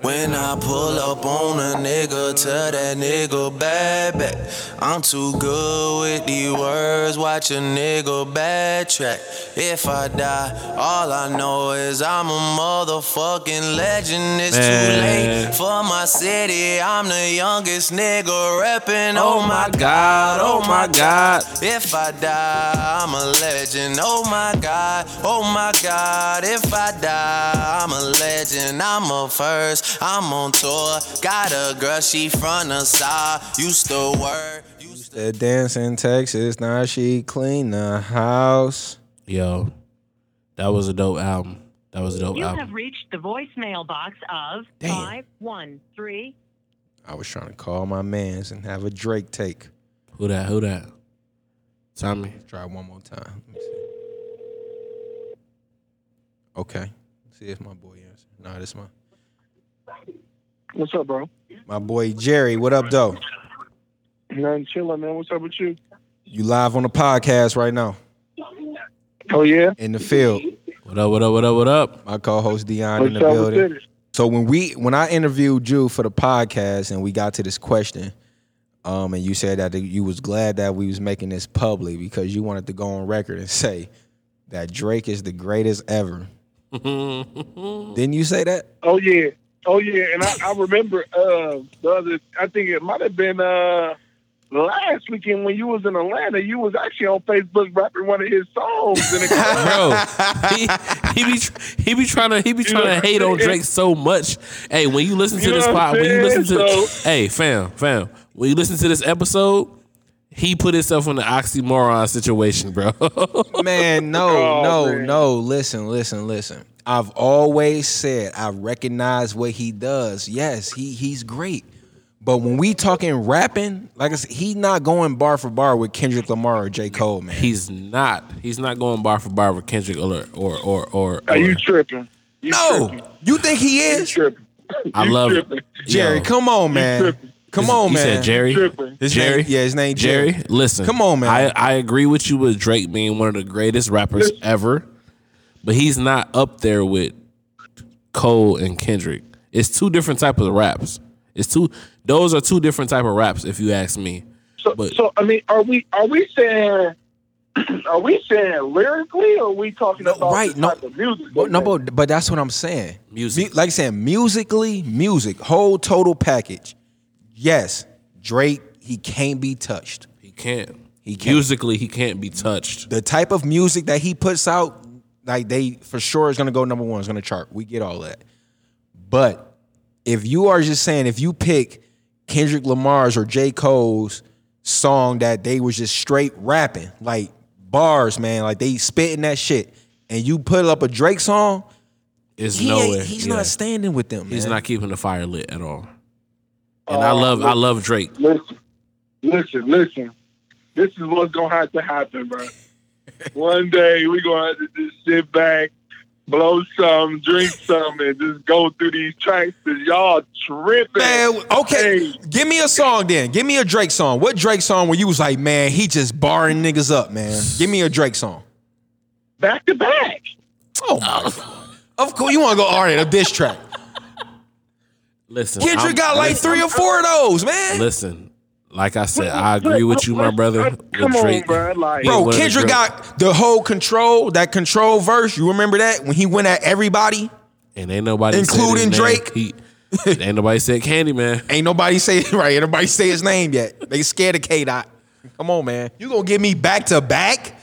When I pull up on a nigga, tell that nigga bad back. I'm too good with these words, watch a nigga backtrack. If I die, all I know is I'm a motherfucking legend. It's too late for my city. I'm the youngest nigga reppin'. Oh, oh my god, oh, oh my god. If I die, I'm a legend. Oh my god, oh my god. If I die, I'm a legend. I'm a first. I'm on tour. Got a girl, she from the side. Used to work. That dance in Texas, now she clean the house. Yo, that was a dope album. That was a dope You album. You have reached the voicemail box of Damn. 513. I was trying to call my mans and have a Drake take. Who that? Who that? Tommy. Try one more time. Let me see. Okay. See if my boy answers. Nah, this my What's up, bro? my boy Jerry. What up, though? Nothing chilling, man. What's up with you? You live on the podcast right now. Oh yeah. In the field. What up? What up? What up? What up? My co-host Dion in the up building. it? So when we when I interviewed you for the podcast and we got to this question, um, and you said that you was glad that we was making this public because you wanted to go on record and say that Drake is the greatest ever. Didn't you say that? Oh yeah. Oh yeah. And I, I remember uh the other I think it might have been uh last weekend when you was in Atlanta, you was actually on Facebook rapping one of his songs. And it Bro, he, he be he be trying to he be trying to hate on Drake so much. Hey, when you listen to You know this pod, when you listen to saying? hey fam fam, when you listen to this episode, he put himself in the oxymoron situation, bro. Man, no, Oh, no, man. no. Listen, listen, listen. I've always said I recognize what he does. Yes, he he's great. But when we talking rapping, like I said, he's not going bar for bar with Kendrick Lamar or J. Cole, man. He's not. He's not going bar for bar with Kendrick or or or or. Are you tripping? You no, tripping. you think he is? tripping. I love tripping. it. Jerry, Yo. come on, man. Tripping. Come Is- on, you man. said Jerry. Tripping. His Jerry? name, yeah, his name Jerry, Jerry. listen. Come on, man. I, I agree with you with Drake being one of the greatest rappers ever, but he's not up there with Cole and Kendrick. It's two different type of raps. It's two. Those are two different type of raps, if you ask me. So, But- so I mean, are we are we saying are we saying lyrically, or are we talking No, about right, the no. type of music? But, no, they but, but that's what I'm saying. Music. Me- like saying musically, music, whole total package. Yes, Drake, he can't be touched. He can't. He can't. Musically, he can't be touched. The type of music that he puts out, like they for sure is gonna go number one, is gonna chart. We get all that. But if you are just saying, if you pick Kendrick Lamar's or J. Cole's song that they was just straight rapping, like bars, man, like they spitting that shit, and you put up a Drake song, It's he nowhere. he's Yeah. not standing with them. He's man. not keeping the fire lit at all. And I uh, love I love Drake. Listen, listen, listen. This is what's gonna have to happen, bro. One day we gonna have to just sit back, blow some, drink some, and just go through these tracks because y'all tripping. Man, okay, Hey, give me a song then. Give me a Drake song. What Drake song where you was like, man, he just barring niggas up, man? Give me a Drake song. back to back. Oh my god. Of course, you want to go all right, a diss track. Listen, Kendrick I'm- got like listen, three or four of those, man. Listen, like I said, I agree with you, my brother. Come on, Drake. bro. Like, being Bro, one of the Kendrick got the whole control, that control verse. You remember that when he went at everybody? and ain't nobody said including his. Drake? He, ain't nobody said Candyman. Ain't nobody say right. Ain't nobody say his name yet. They scared of K Dot. Come on, man. You gonna give me back to back?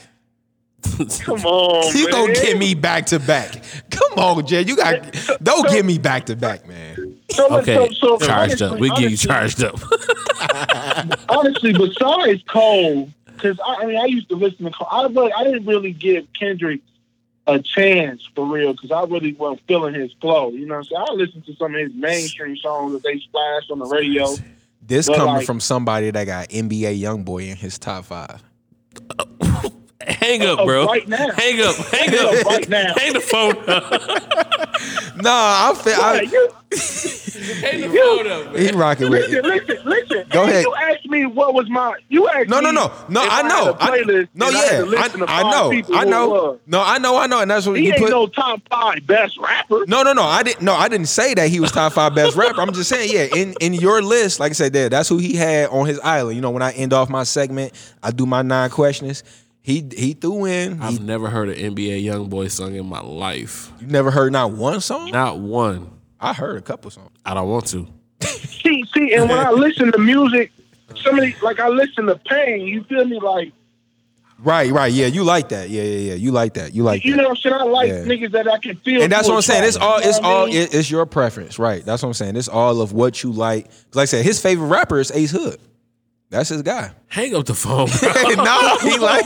come on, You man. gonna get me back to back? Come on, Jay. You got don't give me back to back, man. So, Okay, so, so charged honestly, up. We get you charged up. honestly, besides Cole, because I, I mean, I used to listen to Cole. I, really, I didn't really give Kendrick a chance for real because I really wasn't feeling his flow. You know what I'm saying? I listened to some of his mainstream songs that they splashed on the radio. This coming like- from somebody that got NBA YoungBoy in his top five. Hang up, Oh, bro. right now. Hang up. Hang Hang up. up right now. Hang the phone up. Nah, I feel Yeah, I, you, Hang the phone up, man. he rocking with listen, it. listen, listen. Go ahead. You asked me what was my. You asked me. No, no, no, no. I know. a I, playlist no, and I had yeah, to listen to I, I know, I know. No, I know, I know, and that's what He you ain't put. no top five best rapper. No, no, no. I didn't. No, I didn't say that he was top five best rapper. I'm just saying, yeah. In in your list, like I said, there, that's who he had on his island. You know, when I end off my segment, I do my nine questions. He he threw in. I've never heard an NBA young boy song in my life. you never heard not one song? Not one. I heard a couple songs. I don't want to. See, see, and when I listen to music, somebody like I listen to Pain. You feel me? Like Right, right. Yeah, you like that. Yeah, yeah, yeah. You like that. You like you that. know what I'm saying? I like Yeah. niggas that I can feel. and that's what I'm saying. It's all. It's what I all. mean? It's your preference, right? That's what I'm saying. It's all of what you like. Like I said, his favorite rapper is Ace Hood. That's his guy. Hang up the phone. Bro. no, he like.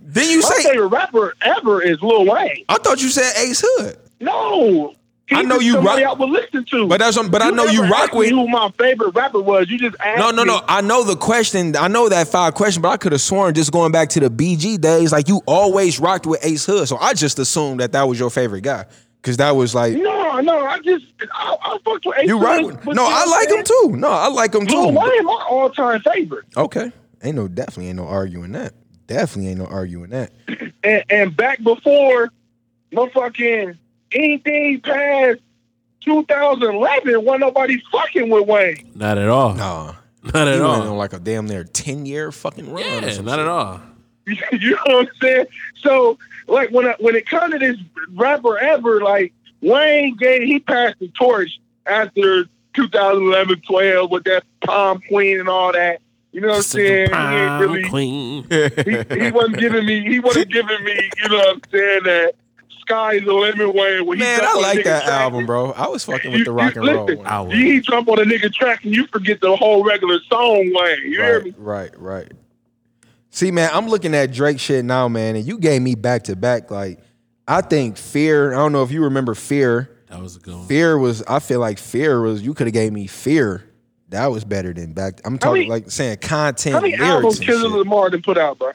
Then you My say? favorite rapper ever is Lil Wayne. I thought you said Ace Hood. No. He's I know you somebody rock- I would listen to. But that's what- but I know you rock with- who my favorite rapper was. You just asked No, no, me. no. I know the question. I know that five question, but I could have sworn just going back to the BG days, like you always rocked with Ace Hood. So I just assumed that that was your favorite guy, because that was like No, no. I just I, I fucked with Ace you rock. Hood, With, no, you I like I'm him too. No, I like him saying? Lil too. Wayne, my all time favorite. Okay, ain't no definitely ain't no arguing that. Definitely ain't no arguing that. and, and back before motherfucking anything past 2011, wasn't nobody fucking with Wayne. Not at all. No, Not at he went all. on like a damn near ten year fucking run. Yeah, not shit. at all. you know what I'm saying? So, like when I, when it comes to this rapper ever, like Wayne gave he passed the torch after 2011, 12 with that Palm queen and all that. You know what I'm saying? He ain't really. Queen. He, he wasn't giving me. He wasn't giving me. You know what I'm saying? That sky's the limit way. When he Man, I like that track, album, bro. I was fucking You, with the rock you, and roll. listen, one. he jump on a nigga track and you forget the whole regular song way. You hear me? Right, right, right. See, man, I'm looking at Drake shit now, man, and you gave me back to back. Like, I think Fear. I don't know if you remember Fear. That was a good one. Fear was. I feel like Fear was. You could have gave me Fear. That was better than back. I'm talking many- like saying content, How many lyrics, albums and Kendrick shit. Lamar done put out, bro?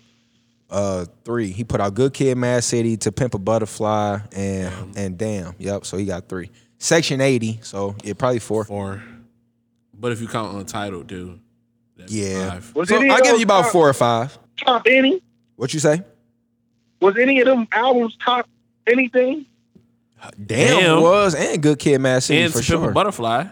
Uh, three. He put out Good Kid, Mad City, To Pimp a Butterfly, and and Damn. Yep. So he got three. Section 80. So yeah, probably four. Four. But if you count Untitled, dude. that'd be Yeah. five. Was So I give you about top- four or five. Top any? What you say? Was any of them albums top anything? Damn, Damn. was and Good Kid, Mad City And for To Pimp a sure. Butterfly.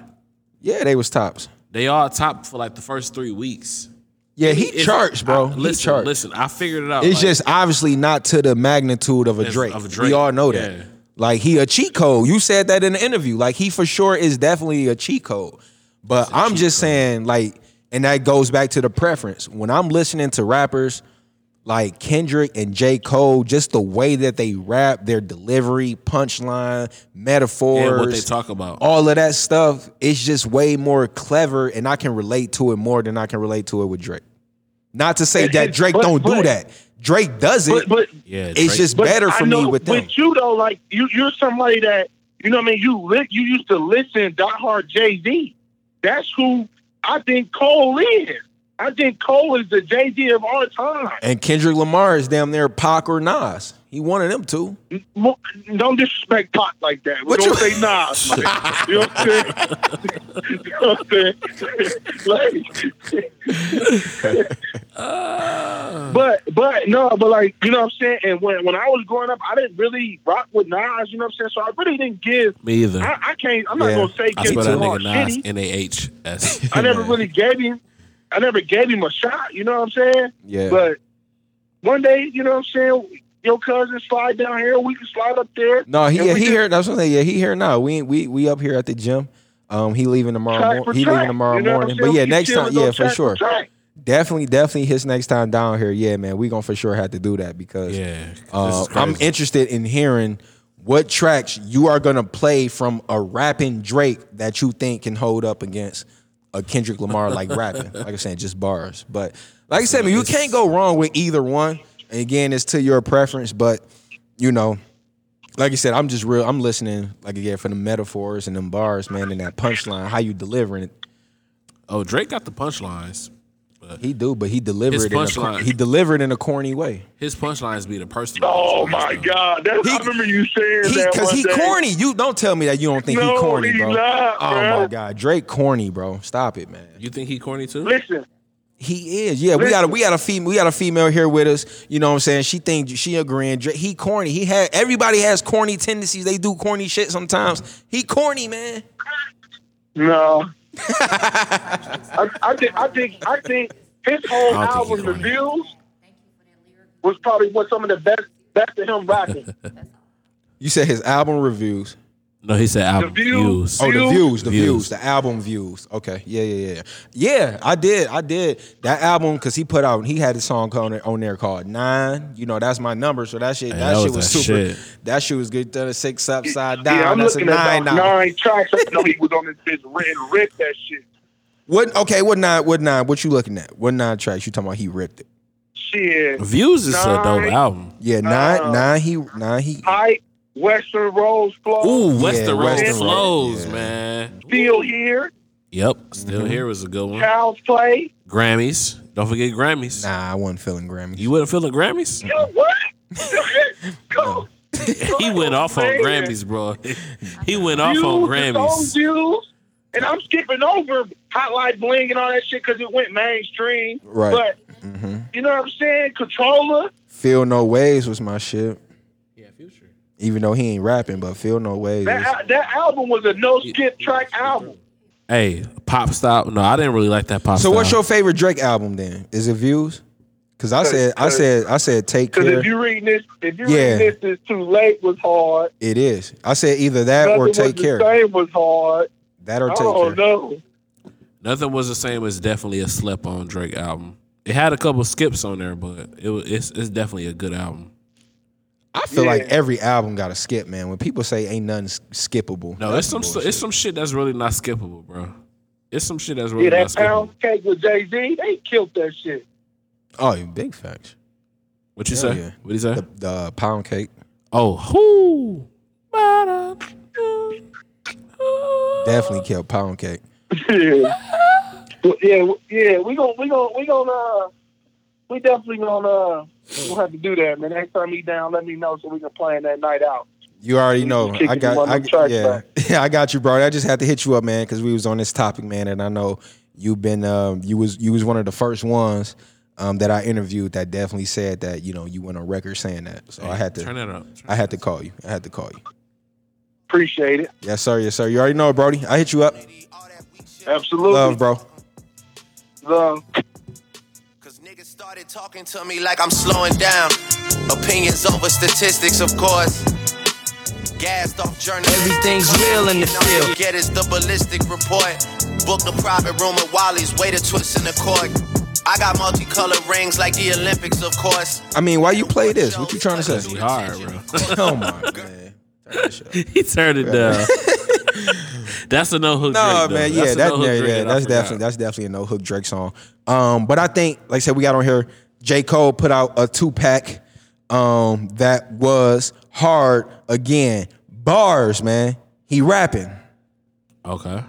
Yeah, they was tops. They all top for like the first three weeks. Yeah, he If- charts, bro. I- he listen, charts. listen. I figured it out. It's like, just obviously not to the magnitude of a Drake. of a Drake, We all know that. yeah. Like he a cheat code. You said that in the interview. Like he for sure is definitely a cheat code. But I'm just saying, like, and that goes back to the preference. When I'm listening to rappers like Kendrick and J. Cole, just the way that they rap, their delivery, punchline, metaphors, Yeah, what they talk about. all of that stuff, it's just way more clever, and I can relate to it more than I can relate to it with Drake. Not to say And- that Drake but- don't do that. Drake does it. But, but Yeah, it's Drake- just But better for I know me with them. With you though, like you, you're somebody that you know. what I mean, you li- you used to listen diehard Jay Z. That's who I think Cole is. I think Cole is the Jay Z of our time. And Kendrick Lamar is damn near Pac or Nas. He wanted of them two. Mo- Don't disrespect Pac like that. We What don't you- say Nas. Like, you know what I'm saying? you know what I'm saying? like, but but no, but like you know what I'm saying. And when when I was growing up, I didn't really rock with Nas. You know what I'm saying. So I really didn't give. Me either. I, I can't. I'm not gonna say I Kendrick spell that Lamar nigga Nas. N A H S. I never really gave him. I never gave him a shot. You know what I'm saying? Yeah. But one day, you know what I'm saying. Your cousin slide down here. We can slide up there. No, he yeah, he can- here. That's what I'm saying. Yeah, he here now. We we we up here at the gym. Um, he leaving tomorrow. Track Mor- he track, leaving tomorrow you know morning. But yeah, We next time, yeah, for sure. track. Definitely, definitely his next time down here. Yeah, man, we gonna for sure have to do that because Yeah, uh, I'm interested in hearing what tracks you are gonna play from a rapping Drake that you think can hold up against a Kendrick Lamar like rapping. Like I said, just bars. But like I said, man, you can't go wrong with either one. And again, it's to your preference, but you know, like I said, I'm just real. I'm listening, like again, for the metaphors and them bars, man, and that punchline, how you delivering it. Oh, Drake got the punchlines. He do, but he delivered His it. In a, punchline. he delivered in a corny way. His punchlines be the personal. Oh punchlines, my though. God! That's, I remember you saying He that because one he day. corny. You don't tell me that you don't think he No, corny, he's bro. not, oh bro. my god, Drake corny, bro. Stop it, man. You think he corny too? Listen, He is. Yeah, we got a we got a female we got a female here with us. You know what I'm saying? She think she agreeing. Drake, he corny. He had everybody has corny tendencies. They do corny shit sometimes. He corny, man. no. I, I think I think I think his whole I don't think album, he's The corny. Views, was probably what some of the best best of him rocking. You said his album reviews. No, he said album view- views. Oh, the Views? views, the views. Views. the album views. Okay, yeah, yeah, yeah, yeah. I did, I did that album because he put out. He had a song on there, on there called Nine. You know, that's my number. So that shit, Hey, that, that shit was was that super. shit. That shit was good. Done a six upside down. yeah, I'm that's a looking at nine about now. nine tracks. I know he was on this bitch red, ripped that shit. What? Okay, what nine? What nine? What you looking at? What nine tracks you talking about? He ripped it. Shit. Views is a dope album. Yeah, nine, Uh, nine. He, nine. He. Hype, Weston Road flows. Ooh, Weston Road Weston Road, flows, yeah. man. Still Here, Yep, still here was a good one. Child's Play. Grammys, don't forget Grammys. Nah, I wasn't feeling Grammys. You wasn't feeling Grammys? Yo, what? Go. He went off on Grammys, bro. He went off Views, on its own Grammys. Views. And I'm skipping over Hotline Bling and all that shit because it went mainstream. Right. But hmm you know what I'm saying? Controlla. Feel no ways was my shit. Yeah, Future. Even though he ain't rapping, but feel no ways. That was- that album was a no skip track album. Hey, pop Stop. No, I didn't really like that pop So style. what's your favorite Drake album then? Is it Views? Cause I said I said I said take Because care. if you reading this, if you Yeah. reading this, is too late was hard. It is. I said either that Nothing or was take the care. Same was hard. That or take Oh care. no. Nothing was the same as definitely a slept on Drake album. It had a couple skips on there, but it was it's, it's definitely a good album. I feel Yeah. like every album got a skip, man. When people say ain't nothing s- skippable, No, that's it's some bullshit. it's some shit that's really not skippable, bro. It's some shit that's really not. Yeah, not that skippable. pound cake with Jay Z, they killed that shit. Oh, you big facts. What you Hell say? yeah. What you say? The, the pound cake oh, whoo. Definitely killed pound cake. yeah, Well, yeah, w- yeah. We gon' we gon' we gon' uh, we definitely gonna uh, we'll have to do that, man. Next time he down, let me know so we can plan that night out. You already know. I got, I, them tracks yeah, yeah, I got you, bro. I just had to hit you up, man, because we was on this topic, man, and I know you've been, um, you was, you was one of the first ones um, that I interviewed that definitely said that, you know, you went on record saying that. So I had to, turn that up. I had to call you. I had to call you. Appreciate it. Yes, sir. Yes, sir. You already know, it, Brody. I hit you up. Absolutely. Love, bro. Love. Cause niggas started talking to me like I'm slowing down. Opinions over statistics, of course. Gassed off journalists. Everything's real in the field. Get is the ballistic report. Booked a private room at Wally's. Way to twist in the court. I got multicolored rings like the Olympics, of course. I mean, why you play this? What you trying to say? He hard, bro. oh my man. he turned it down. that's a no hook. No, Drake, man, though. yeah, That's a that's no-hook yeah, Drake yeah, that's definitely that's definitely a no hook Drake song. Um, but I think, like I said, we got on here. J Cole put out a two pack, um, that was hard again. Bars, man. He rapping, Okay.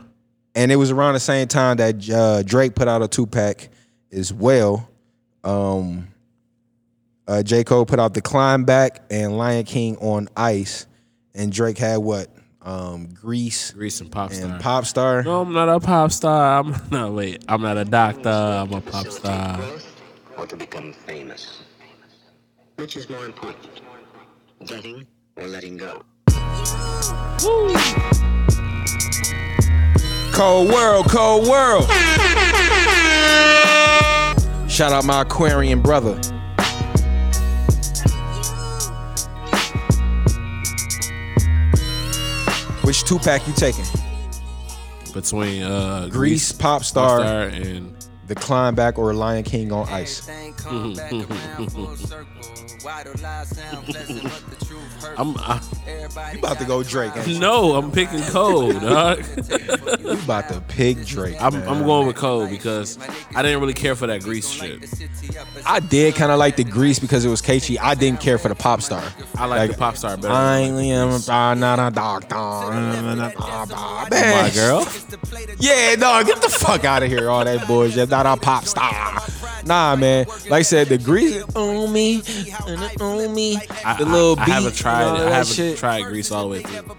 and it was around the same time that uh, Drake put out a two pack as well. Um, uh, J Cole put out the Climb Back and Lion King on Ice, and Drake had what? Um, Greece, Greece and pop star. and Pop Star. No, I'm not a pop star. I'm no wait. I'm not a doctor. I'm a pop star. or to become famous? Which is more important, getting or letting go? Cold world, cold world. Shout out my Aquarian brother. Which two pack you taking? Between uh, Greece, Pop Star, and the Climb Back or Lion King on Ice. I'm. I, You about to go Drake? no, I'm picking Cole, dog. You about to pick Drake? I'm. I'm going with Cole because I didn't really care for that Greece shit. I did kind of like the Greece because it was catchy. I didn't care for the Pop Star. I like, the pop star better. I am a- not a doctor. My girl. Yeah, no, get the fuck out of here. All that bullshit. Not a pop star. Nah, man. Like I said, the Greece on me, on me. I, the little I, I beat. haven't tried. it. I haven't shit. tried Greece all the way through.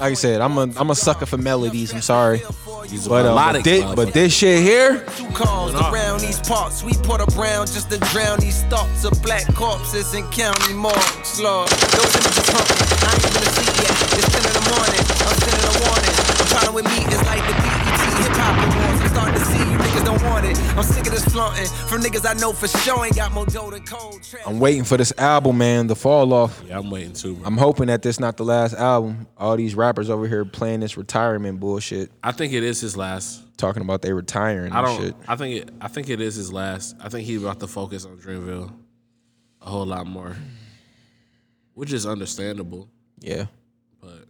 Like I said, I'm a I'm a sucker for melodies. I'm sorry, He's a but, uh, but, this, but this shit here, Two cars around these parts. We put a brown just to drown these thoughts of black corpses in county morgues. Lord, those images haunt. I ain't gonna see yet. It's 10 in the morning. I'm sending a warning. I'm trying with me. It's like the BET hip hop awards. I'm starting to see you niggas don't want it. I'm sick of this flaunting from niggas I know for sure ain't got more dough than cold. I'm waiting for this album, man, The fall off. Yeah, I'm waiting too. I'm hoping that this not the last album. All these rappers over here playing this retirement bullshit, I think it is his last. talking about they retiring I don't. shit. I think it. I think it is his last. I think he's about to focus on Dreamville a whole lot more, which is understandable. Yeah. But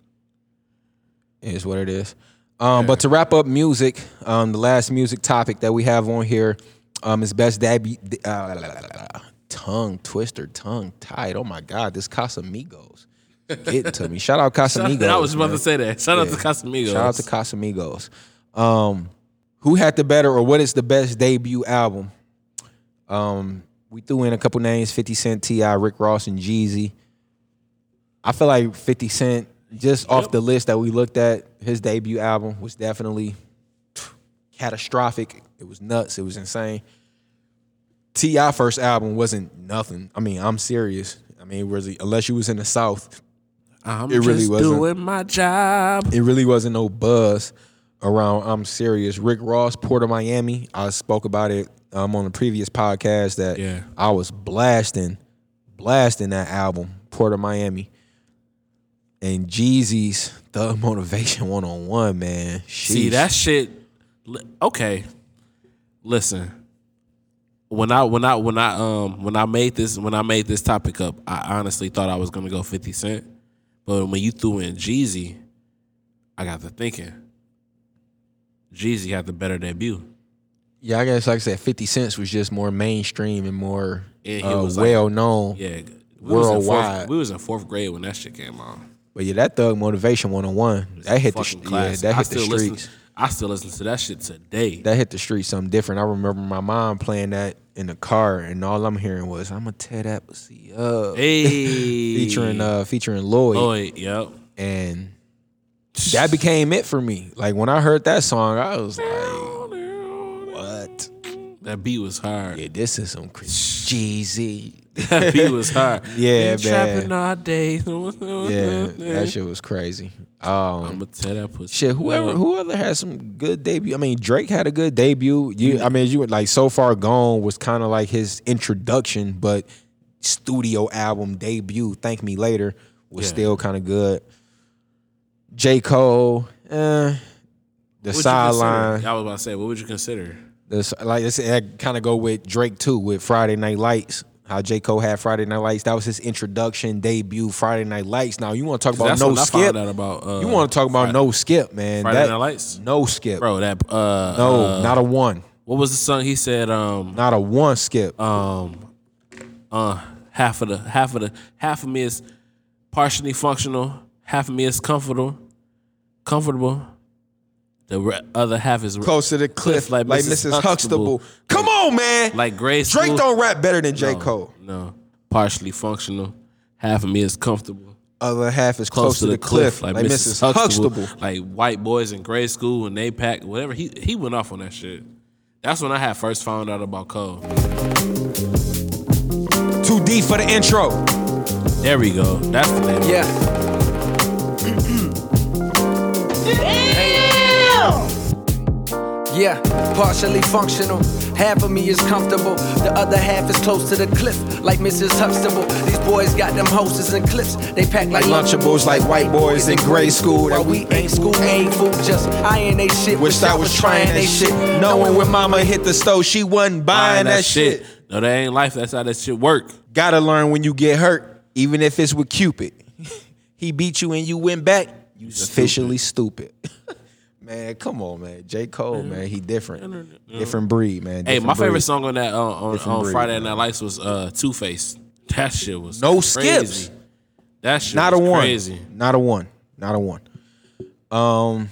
It is what it is. Um, But to wrap up music, um, the last music topic that we have on here um, is best debut. Uh, tongue twister, tongue tied. Oh my God, this Casamigos getting to me. Shout out Casamigos. I was about man. to say that. Shout out to Casamigos. Shout out to Casamigos. Um, who had the better, or what is the best debut album? Um, we threw in a couple names: Fifty Cent, T.I., Rick Ross, and Jeezy. I feel like 50 Cent, just off the list that we looked at, his debut album was definitely catastrophic. It was nuts. It was insane. T.I. first album wasn't nothing. I mean, I'm serious. I mean, was it, unless you was in the South, I'm it really just wasn't. doing my job. It really wasn't no buzz around. I'm serious. Rick Ross, Port of Miami. I spoke about it um, on the previous podcast that Yeah. I was blasting, blasting that album, Port of Miami. and Jeezy's Thug Motivation one on one, man. See that shit. Okay, listen. When I when I when I um when I made this when I made this topic up, I honestly thought I was gonna go Fifty Cent, but when you threw in Jeezy, I got to thinking. Jeezy had the better debut. Yeah, I guess like I said, Fifty Cents was just more mainstream and more And uh, was like- well known. Yeah, we was fourth- worldwide. we was in fourth grade when that shit came out. But yeah, that Thug Motivation one on one that hit the yeah, that hit the still listen- streets. I still listen to that shit today. That hit the streets something different. I remember my mom playing that in the car, and all I'm hearing was "I'm gonna tear that pussy up." Hey. featuring uh featuring Lloyd. Lloyd, yep. And that became it for me. Like when I heard that song, I was like, "What?" That beat was hard. Yeah, this is some Jeezy. That beat was hot. yeah, Been trapping all day. Yeah, that shit was crazy. Um, I'm gonna tear that pussy. Shit, whoever whoever had some good debut. I mean, Drake had a good debut. You, I mean, you were like so far gone was kind of like his introduction, but studio album debut. Thank Me Later was Yeah. still kind of good. J Cole, eh, the sideline. I was about to say, what would you consider? This like it's kind of go with Drake too with Friday Night Lights. How J Cole had Friday Night Lights. That was his introduction debut. Friday Night Lights. Now you want to talk about no skip? about, uh, you want to talk about Friday- no skip, man? Friday That- Night Lights? No skip, Bro, that uh No, uh, not a one. What was the song he said? Um Not a one skip. um uh half of the half of the half of me is partially functional, half of me is comfortable comfortable. The re- other half is Close to the cliff, like, Mrs. Huxtable. Come on, man. Like Grace. Drake don't rap better than J No, Cole. No. Partially functional. Half of me is comfortable. Other half is close, to the, cliff, like, Mrs. Huxtable. Like white boys in grade school and they pack whatever. He he went off on that shit. That's when I had first found out about Cole. Too deep for the intro. There we go. That's the name. Yeah. Yeah, partially functional. Half of me is comfortable. The other half is close to the cliff, like Mrs. Huxtable. These boys got them hostess and clips. They pack like, Like Lunchables, like white boys in grade school. While we ain't school ain't food, just eyeing they shit. Wish I was trying that shit. Knowing when mama hit the stove, she wasn't buying that, shit. No, that ain't life. That's how that shit work. Gotta learn when you get hurt, even if it's with Cupid. he beat you and you went back, you officially stupid. man, come on, man. J. Cole, man, he different. Different breed, man. Hey, Different my favorite song on that uh, on, Different on breed, Friday. Night Lights was uh, Two Face. That shit was No crazy. skips. That shit Not was a one. crazy. Not a one. Not a one. Um,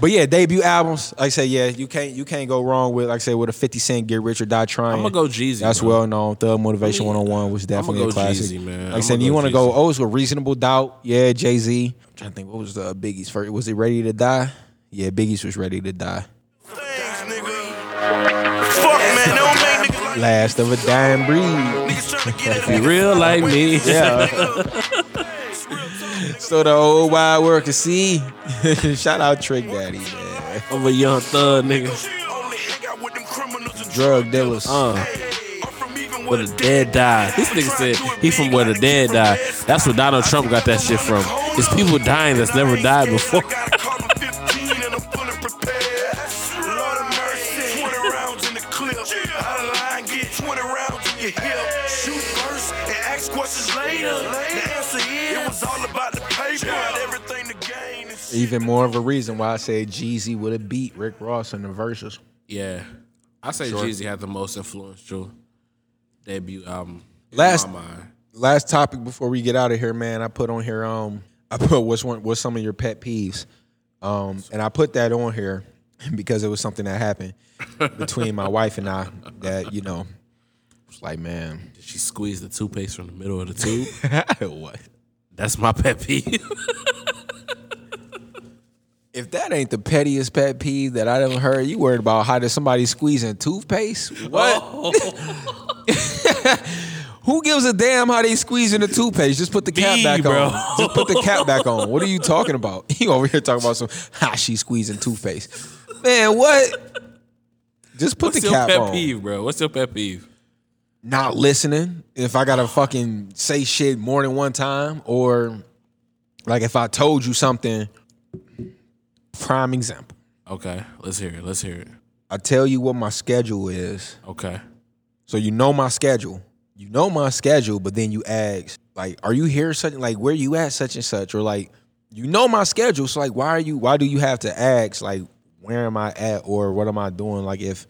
but yeah, debut albums. Like I say, yeah, you can't you can't go wrong with like I say with a Fifty Cent Get Rich or Die Trying. I'ma go Jeezy, That's bro. well known. Thug Motivation One Hundred One was definitely go a classic. Jeezy, man. Like I I'ma said, go you want to Jeezy. go it's school, Reasonable Doubt. Yeah, Jay Z. I'm trying to think, what was the Biggie's first? Was it Ready to Die? Yeah, Biggie's was Ready to Die. Fuck, man, don't make Last of a dying breed. If you real like me, Yeah. so the whole wide world can see. Shout out Trick Daddy, man. I'm a young thug nigga. Drug dealers. Uh, where the dead die. This nigga said he from where the dead die. That's where Donald Trump got that shit from. It's people dying that's never died before. Even more of a reason why I say Jeezy would have beat Rick Ross in the verses. Yeah, I say Sure. Jeezy had the most influential debut album. Last last topic before we get out of here, man. I put on here um I put what's one what's some of your pet peeves. Um and I put that on here because it was something that happened between my wife and I that, you know, it's like, man, Did she squeeze the toothpaste from the middle of the tube? what? That's my pet peeve. If that ain't the pettiest pet peeve that I ever heard, you worried about how did somebody squeezing toothpaste? What? Oh. Who gives a damn how they squeezing the toothpaste? Just put the cap Me, back bro. on. Just put the cap back on. What are you talking about? You over here talking about some how she squeezing toothpaste. Man, what? Just put. What's the your cap pet on. peeve, bro? What's your pet peeve? Not listening. If I gotta fucking say shit more than one time, or Like if I told you something, prime example. Okay, let's hear it. Let's hear it. I tell you what my schedule is. Okay. So you know my schedule. You know my schedule, but then you ask, like, are you here such like where you at such and such? Or like, you know my schedule. So like why are you why do you have to ask like where am I at or what am I doing? Like if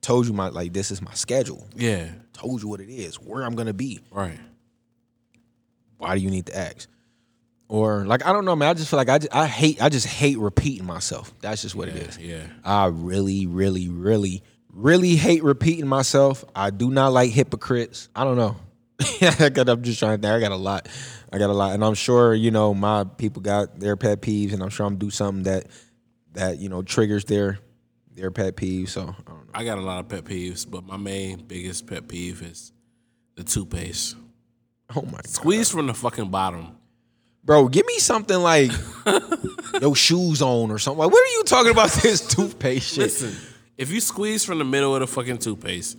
told you my like this is my schedule. Yeah. Told you what it is, where I'm gonna be. Right. Why do you need to ask? Or like I don't know, man. I just feel like I just, I hate I just hate repeating myself. That's just what it is. Yeah. I really, really, really, really hate repeating myself. I do not like hypocrites. I don't know. I got, I'm just trying to think. I got a lot. I got a lot. And I'm sure, you know, my people got their pet peeves, and I'm sure I'm do something that that, you know, triggers their their pet peeves. So I don't know. I got a lot of pet peeves, but my main biggest pet peeve is the toothpaste. Oh my Squeeze from the fucking bottom. Bro, give me something like your shoes on or something. Like, what are you talking about this toothpaste shit? Listen, if you squeeze from the middle of the fucking toothpaste,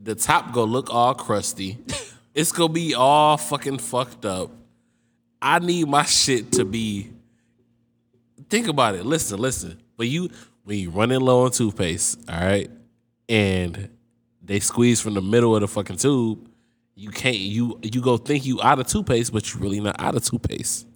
the top go look all crusty. it's gonna be all fucking fucked up. I need my shit to be. Think about it. Listen, listen. When you when you running low on toothpaste, all right, and they squeeze from the middle of the fucking tube, you can't. You you go think you out of toothpaste, but you really not out of toothpaste.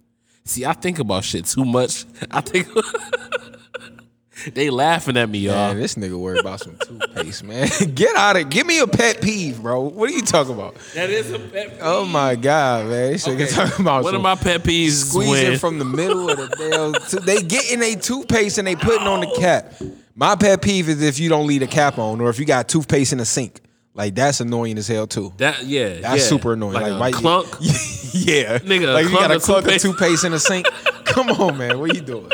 See, I think about shit too much. I think they laughing at me, y'all. Man, this nigga worried about some toothpaste, man. Get out of Give me a pet peeve, bro. What are you talking about? That is a pet oh peeve. Oh my god, man. This nigga Okay. talking about One of my pet peeves squeezing when- from the middle of the damn. to- they getting a toothpaste and they putting on the cap. My pet peeve is if you don't leave the cap on, or if you got toothpaste in the sink. Like that's annoying as hell too. That yeah, That's yeah. super annoying. Like, Like, a why- clunk. yeah, Nigga, like you got a clunk of toothpaste. toothpaste in the sink. Come on, man. What are you doing?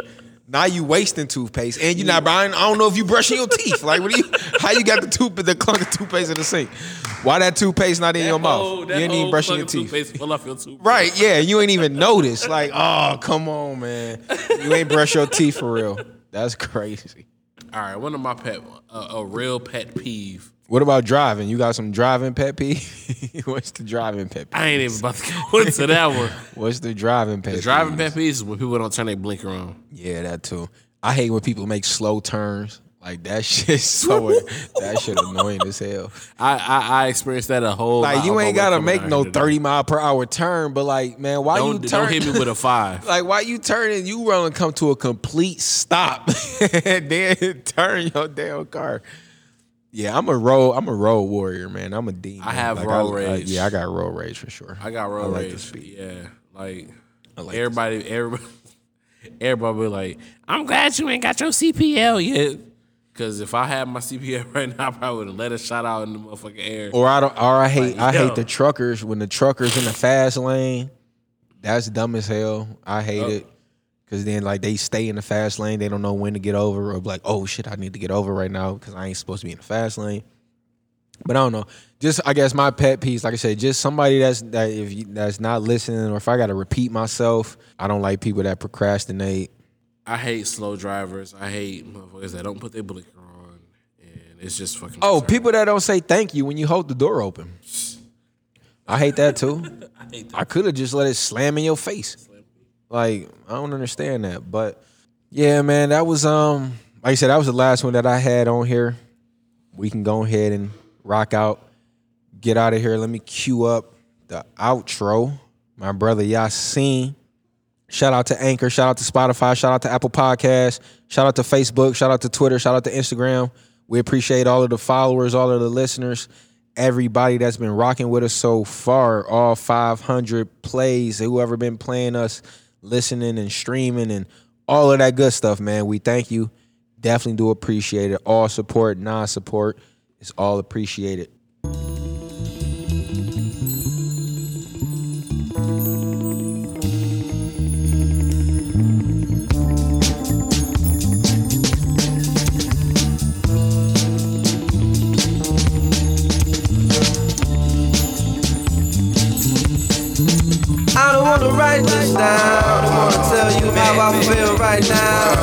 Now you wasting toothpaste, and you're not buying. I don't know if you brushing your teeth. Like, what do you? How you got the tooth, the clunk of toothpaste in the sink? Why that toothpaste not in your whole- mouth? You ain't even brushing your teeth. Toothpaste your tooth. Right? Yeah, you ain't even noticed. Like, oh, come on, man. You ain't brush your teeth for real. That's crazy. All right, one of my pet, uh, a real pet peeve. What about driving? You got some driving pet peeve? What's the driving pet peeve? I ain't even about to go into that one. What's the driving pet The driving pet peeve is when people don't turn their blinker on. Yeah, that too. I hate when people make slow turns. Like that shit so that shit annoying as hell. I I, I experienced that a whole. Like you ain't gotta make no. 30 mile per hour turn, but like, man, why Don't, you turn? don't hit me with a five. like why you turning? You run and come to a complete stop and then turn your damn car. Yeah, I'm a road. I'm a road warrior, man. I'm a demon. I have Like, road I- I- rage. yeah, I got road rage for sure. I got road I like rage. Yeah, like, like everybody, everybody, everybody be like, "I'm glad you ain't got your CPL yet." Because if I had my CPL right now, I probably would have let a shot out in the motherfucking air. Or I don't. Or I hate. Like, I hate the truckers when the truckers in the fast lane. That's dumb as hell. I hate Yup. it. Cause then like they stay in the fast lane, they don't know when to get over, or like, oh shit, I need to get over right now because I ain't supposed to be in the fast lane. But I don't know. Just I guess my pet peeve, like I said, just somebody that's that if you, that's not listening, or if I got to repeat myself, I don't like people that procrastinate. I hate slow drivers. I hate motherfuckers that don't put their blinker on, and it's just fucking. Oh, people that don't say thank you when you hold the door open. I hate that too. I, could have just let it slam in your face. Like I don't understand that, but yeah, man, that was um like I said, that was the last one that I had on here. We can go ahead and rock out, get out of here. Let me cue up the outro. My brother Yasin. Shout out to Anchor, shout out to Spotify, shout out to Apple Podcasts, shout out to Facebook, shout out to Twitter, shout out to Instagram. We appreciate all of the followers, all of the listeners, everybody that's been rocking with us so far, all 500 plays, whoever been playing us, listening and streaming and all of that good stuff, man. We thank you. Definitely do appreciate it. All support, non-support, it's all appreciated. I don't wanna write this down. I feel right now.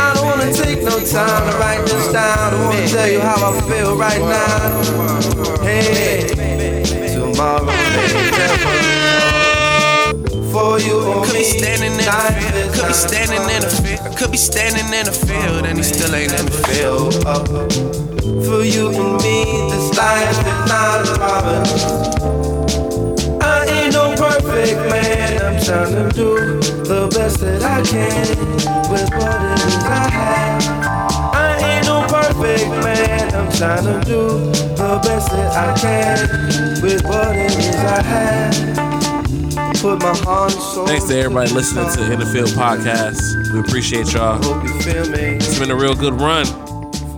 I don't wanna take no time to write this down. I wanna tell you how I feel right now. Hey, tomorrow for you or Could be standing in the field, could be standing in the field, could be standing in the field, and he still ain't in the field. For you and me, this life is not a problem. I ain't no perfect man, trying to do the best that I can with what it is I have. I ain't no perfect man, I'm trying to do the best that I can with what it is I have. Put my heart and soul. Thanks to everybody listening to In the Field podcast. We appreciate y'all. Hope you feel me. It's been a real good run.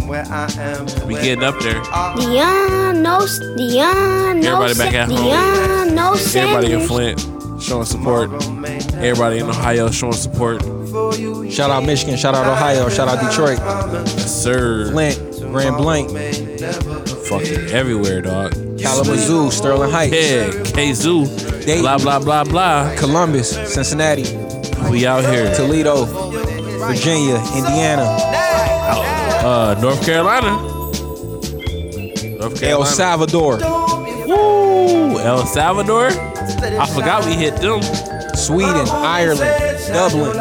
Where I am. We getting up there. Dion, no, Dion, no, Everybody back at home. Dion, no Everybody in Flint showing support. Everybody in Ohio showing support. Shout out Michigan, shout out Ohio, shout out Detroit, Yes, sir. Flint, Grand Blanc, Fucking everywhere, dog. Kalamazoo, Sterling Heights, Yeah, Kazoo. Blah blah blah blah. Columbus, Cincinnati, We out here. Toledo, Virginia, Indiana, Uh, North Carolina. North Carolina. El Salvador, Woo! El Salvador. I forgot we hit them. Sweden, Ireland, Dublin.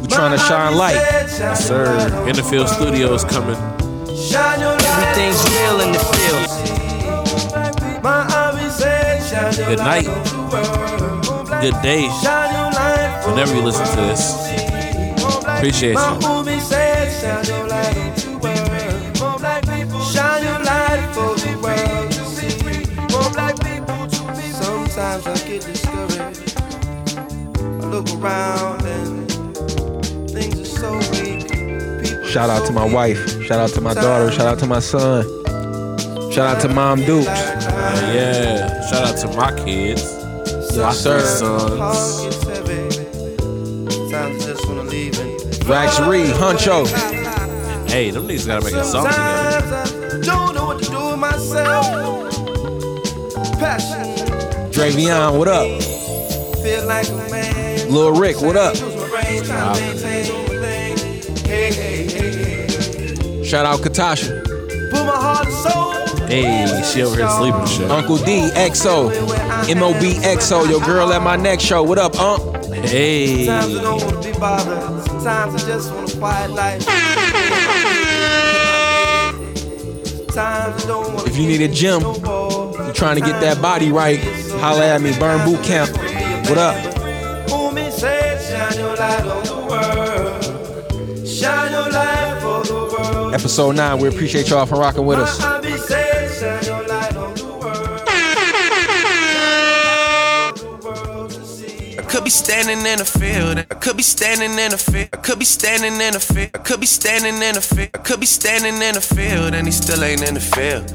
We trying to shine light. Yes, sir. In the Field Studios coming. Everything's real in the field. Good night. Good day. Whenever you listen to this. Appreciate you. Around and things are so weak. People Shout out to my wife. Shout out to my daughter. Shout out to my son. Shout out to Mom Dukes. Uh, yeah. Shout out to my kids. my Yes, sir. sons. Sometimes I just wanna leave and Rax Reed, Huncho. Hey, them niggas gotta make a song together. Sometimes don't know what to do with myself. Passion, Dravion, what up? feel like a man. Lil Rick, what up? Shout out Katasha. Put my heart and soul. Hey, she over here sleeping and shit. Uncle D, XO. MOB XO, your girl at my next show. What up, Unc? Hey. Sometimes I don't wanna be bothered. Sometimes I just want a quiet life. Sometimes I don't wanna If you need a gym, you're trying to get that body right, holla at me. Burn Boot Camp. What up? Episode 9. We appreciate y'all for rocking with us. I could be standing in a field. I could be standing in a field. I could be standing in a field. I could be standing in a field. I could be standing in a field, and he still ain't in the field.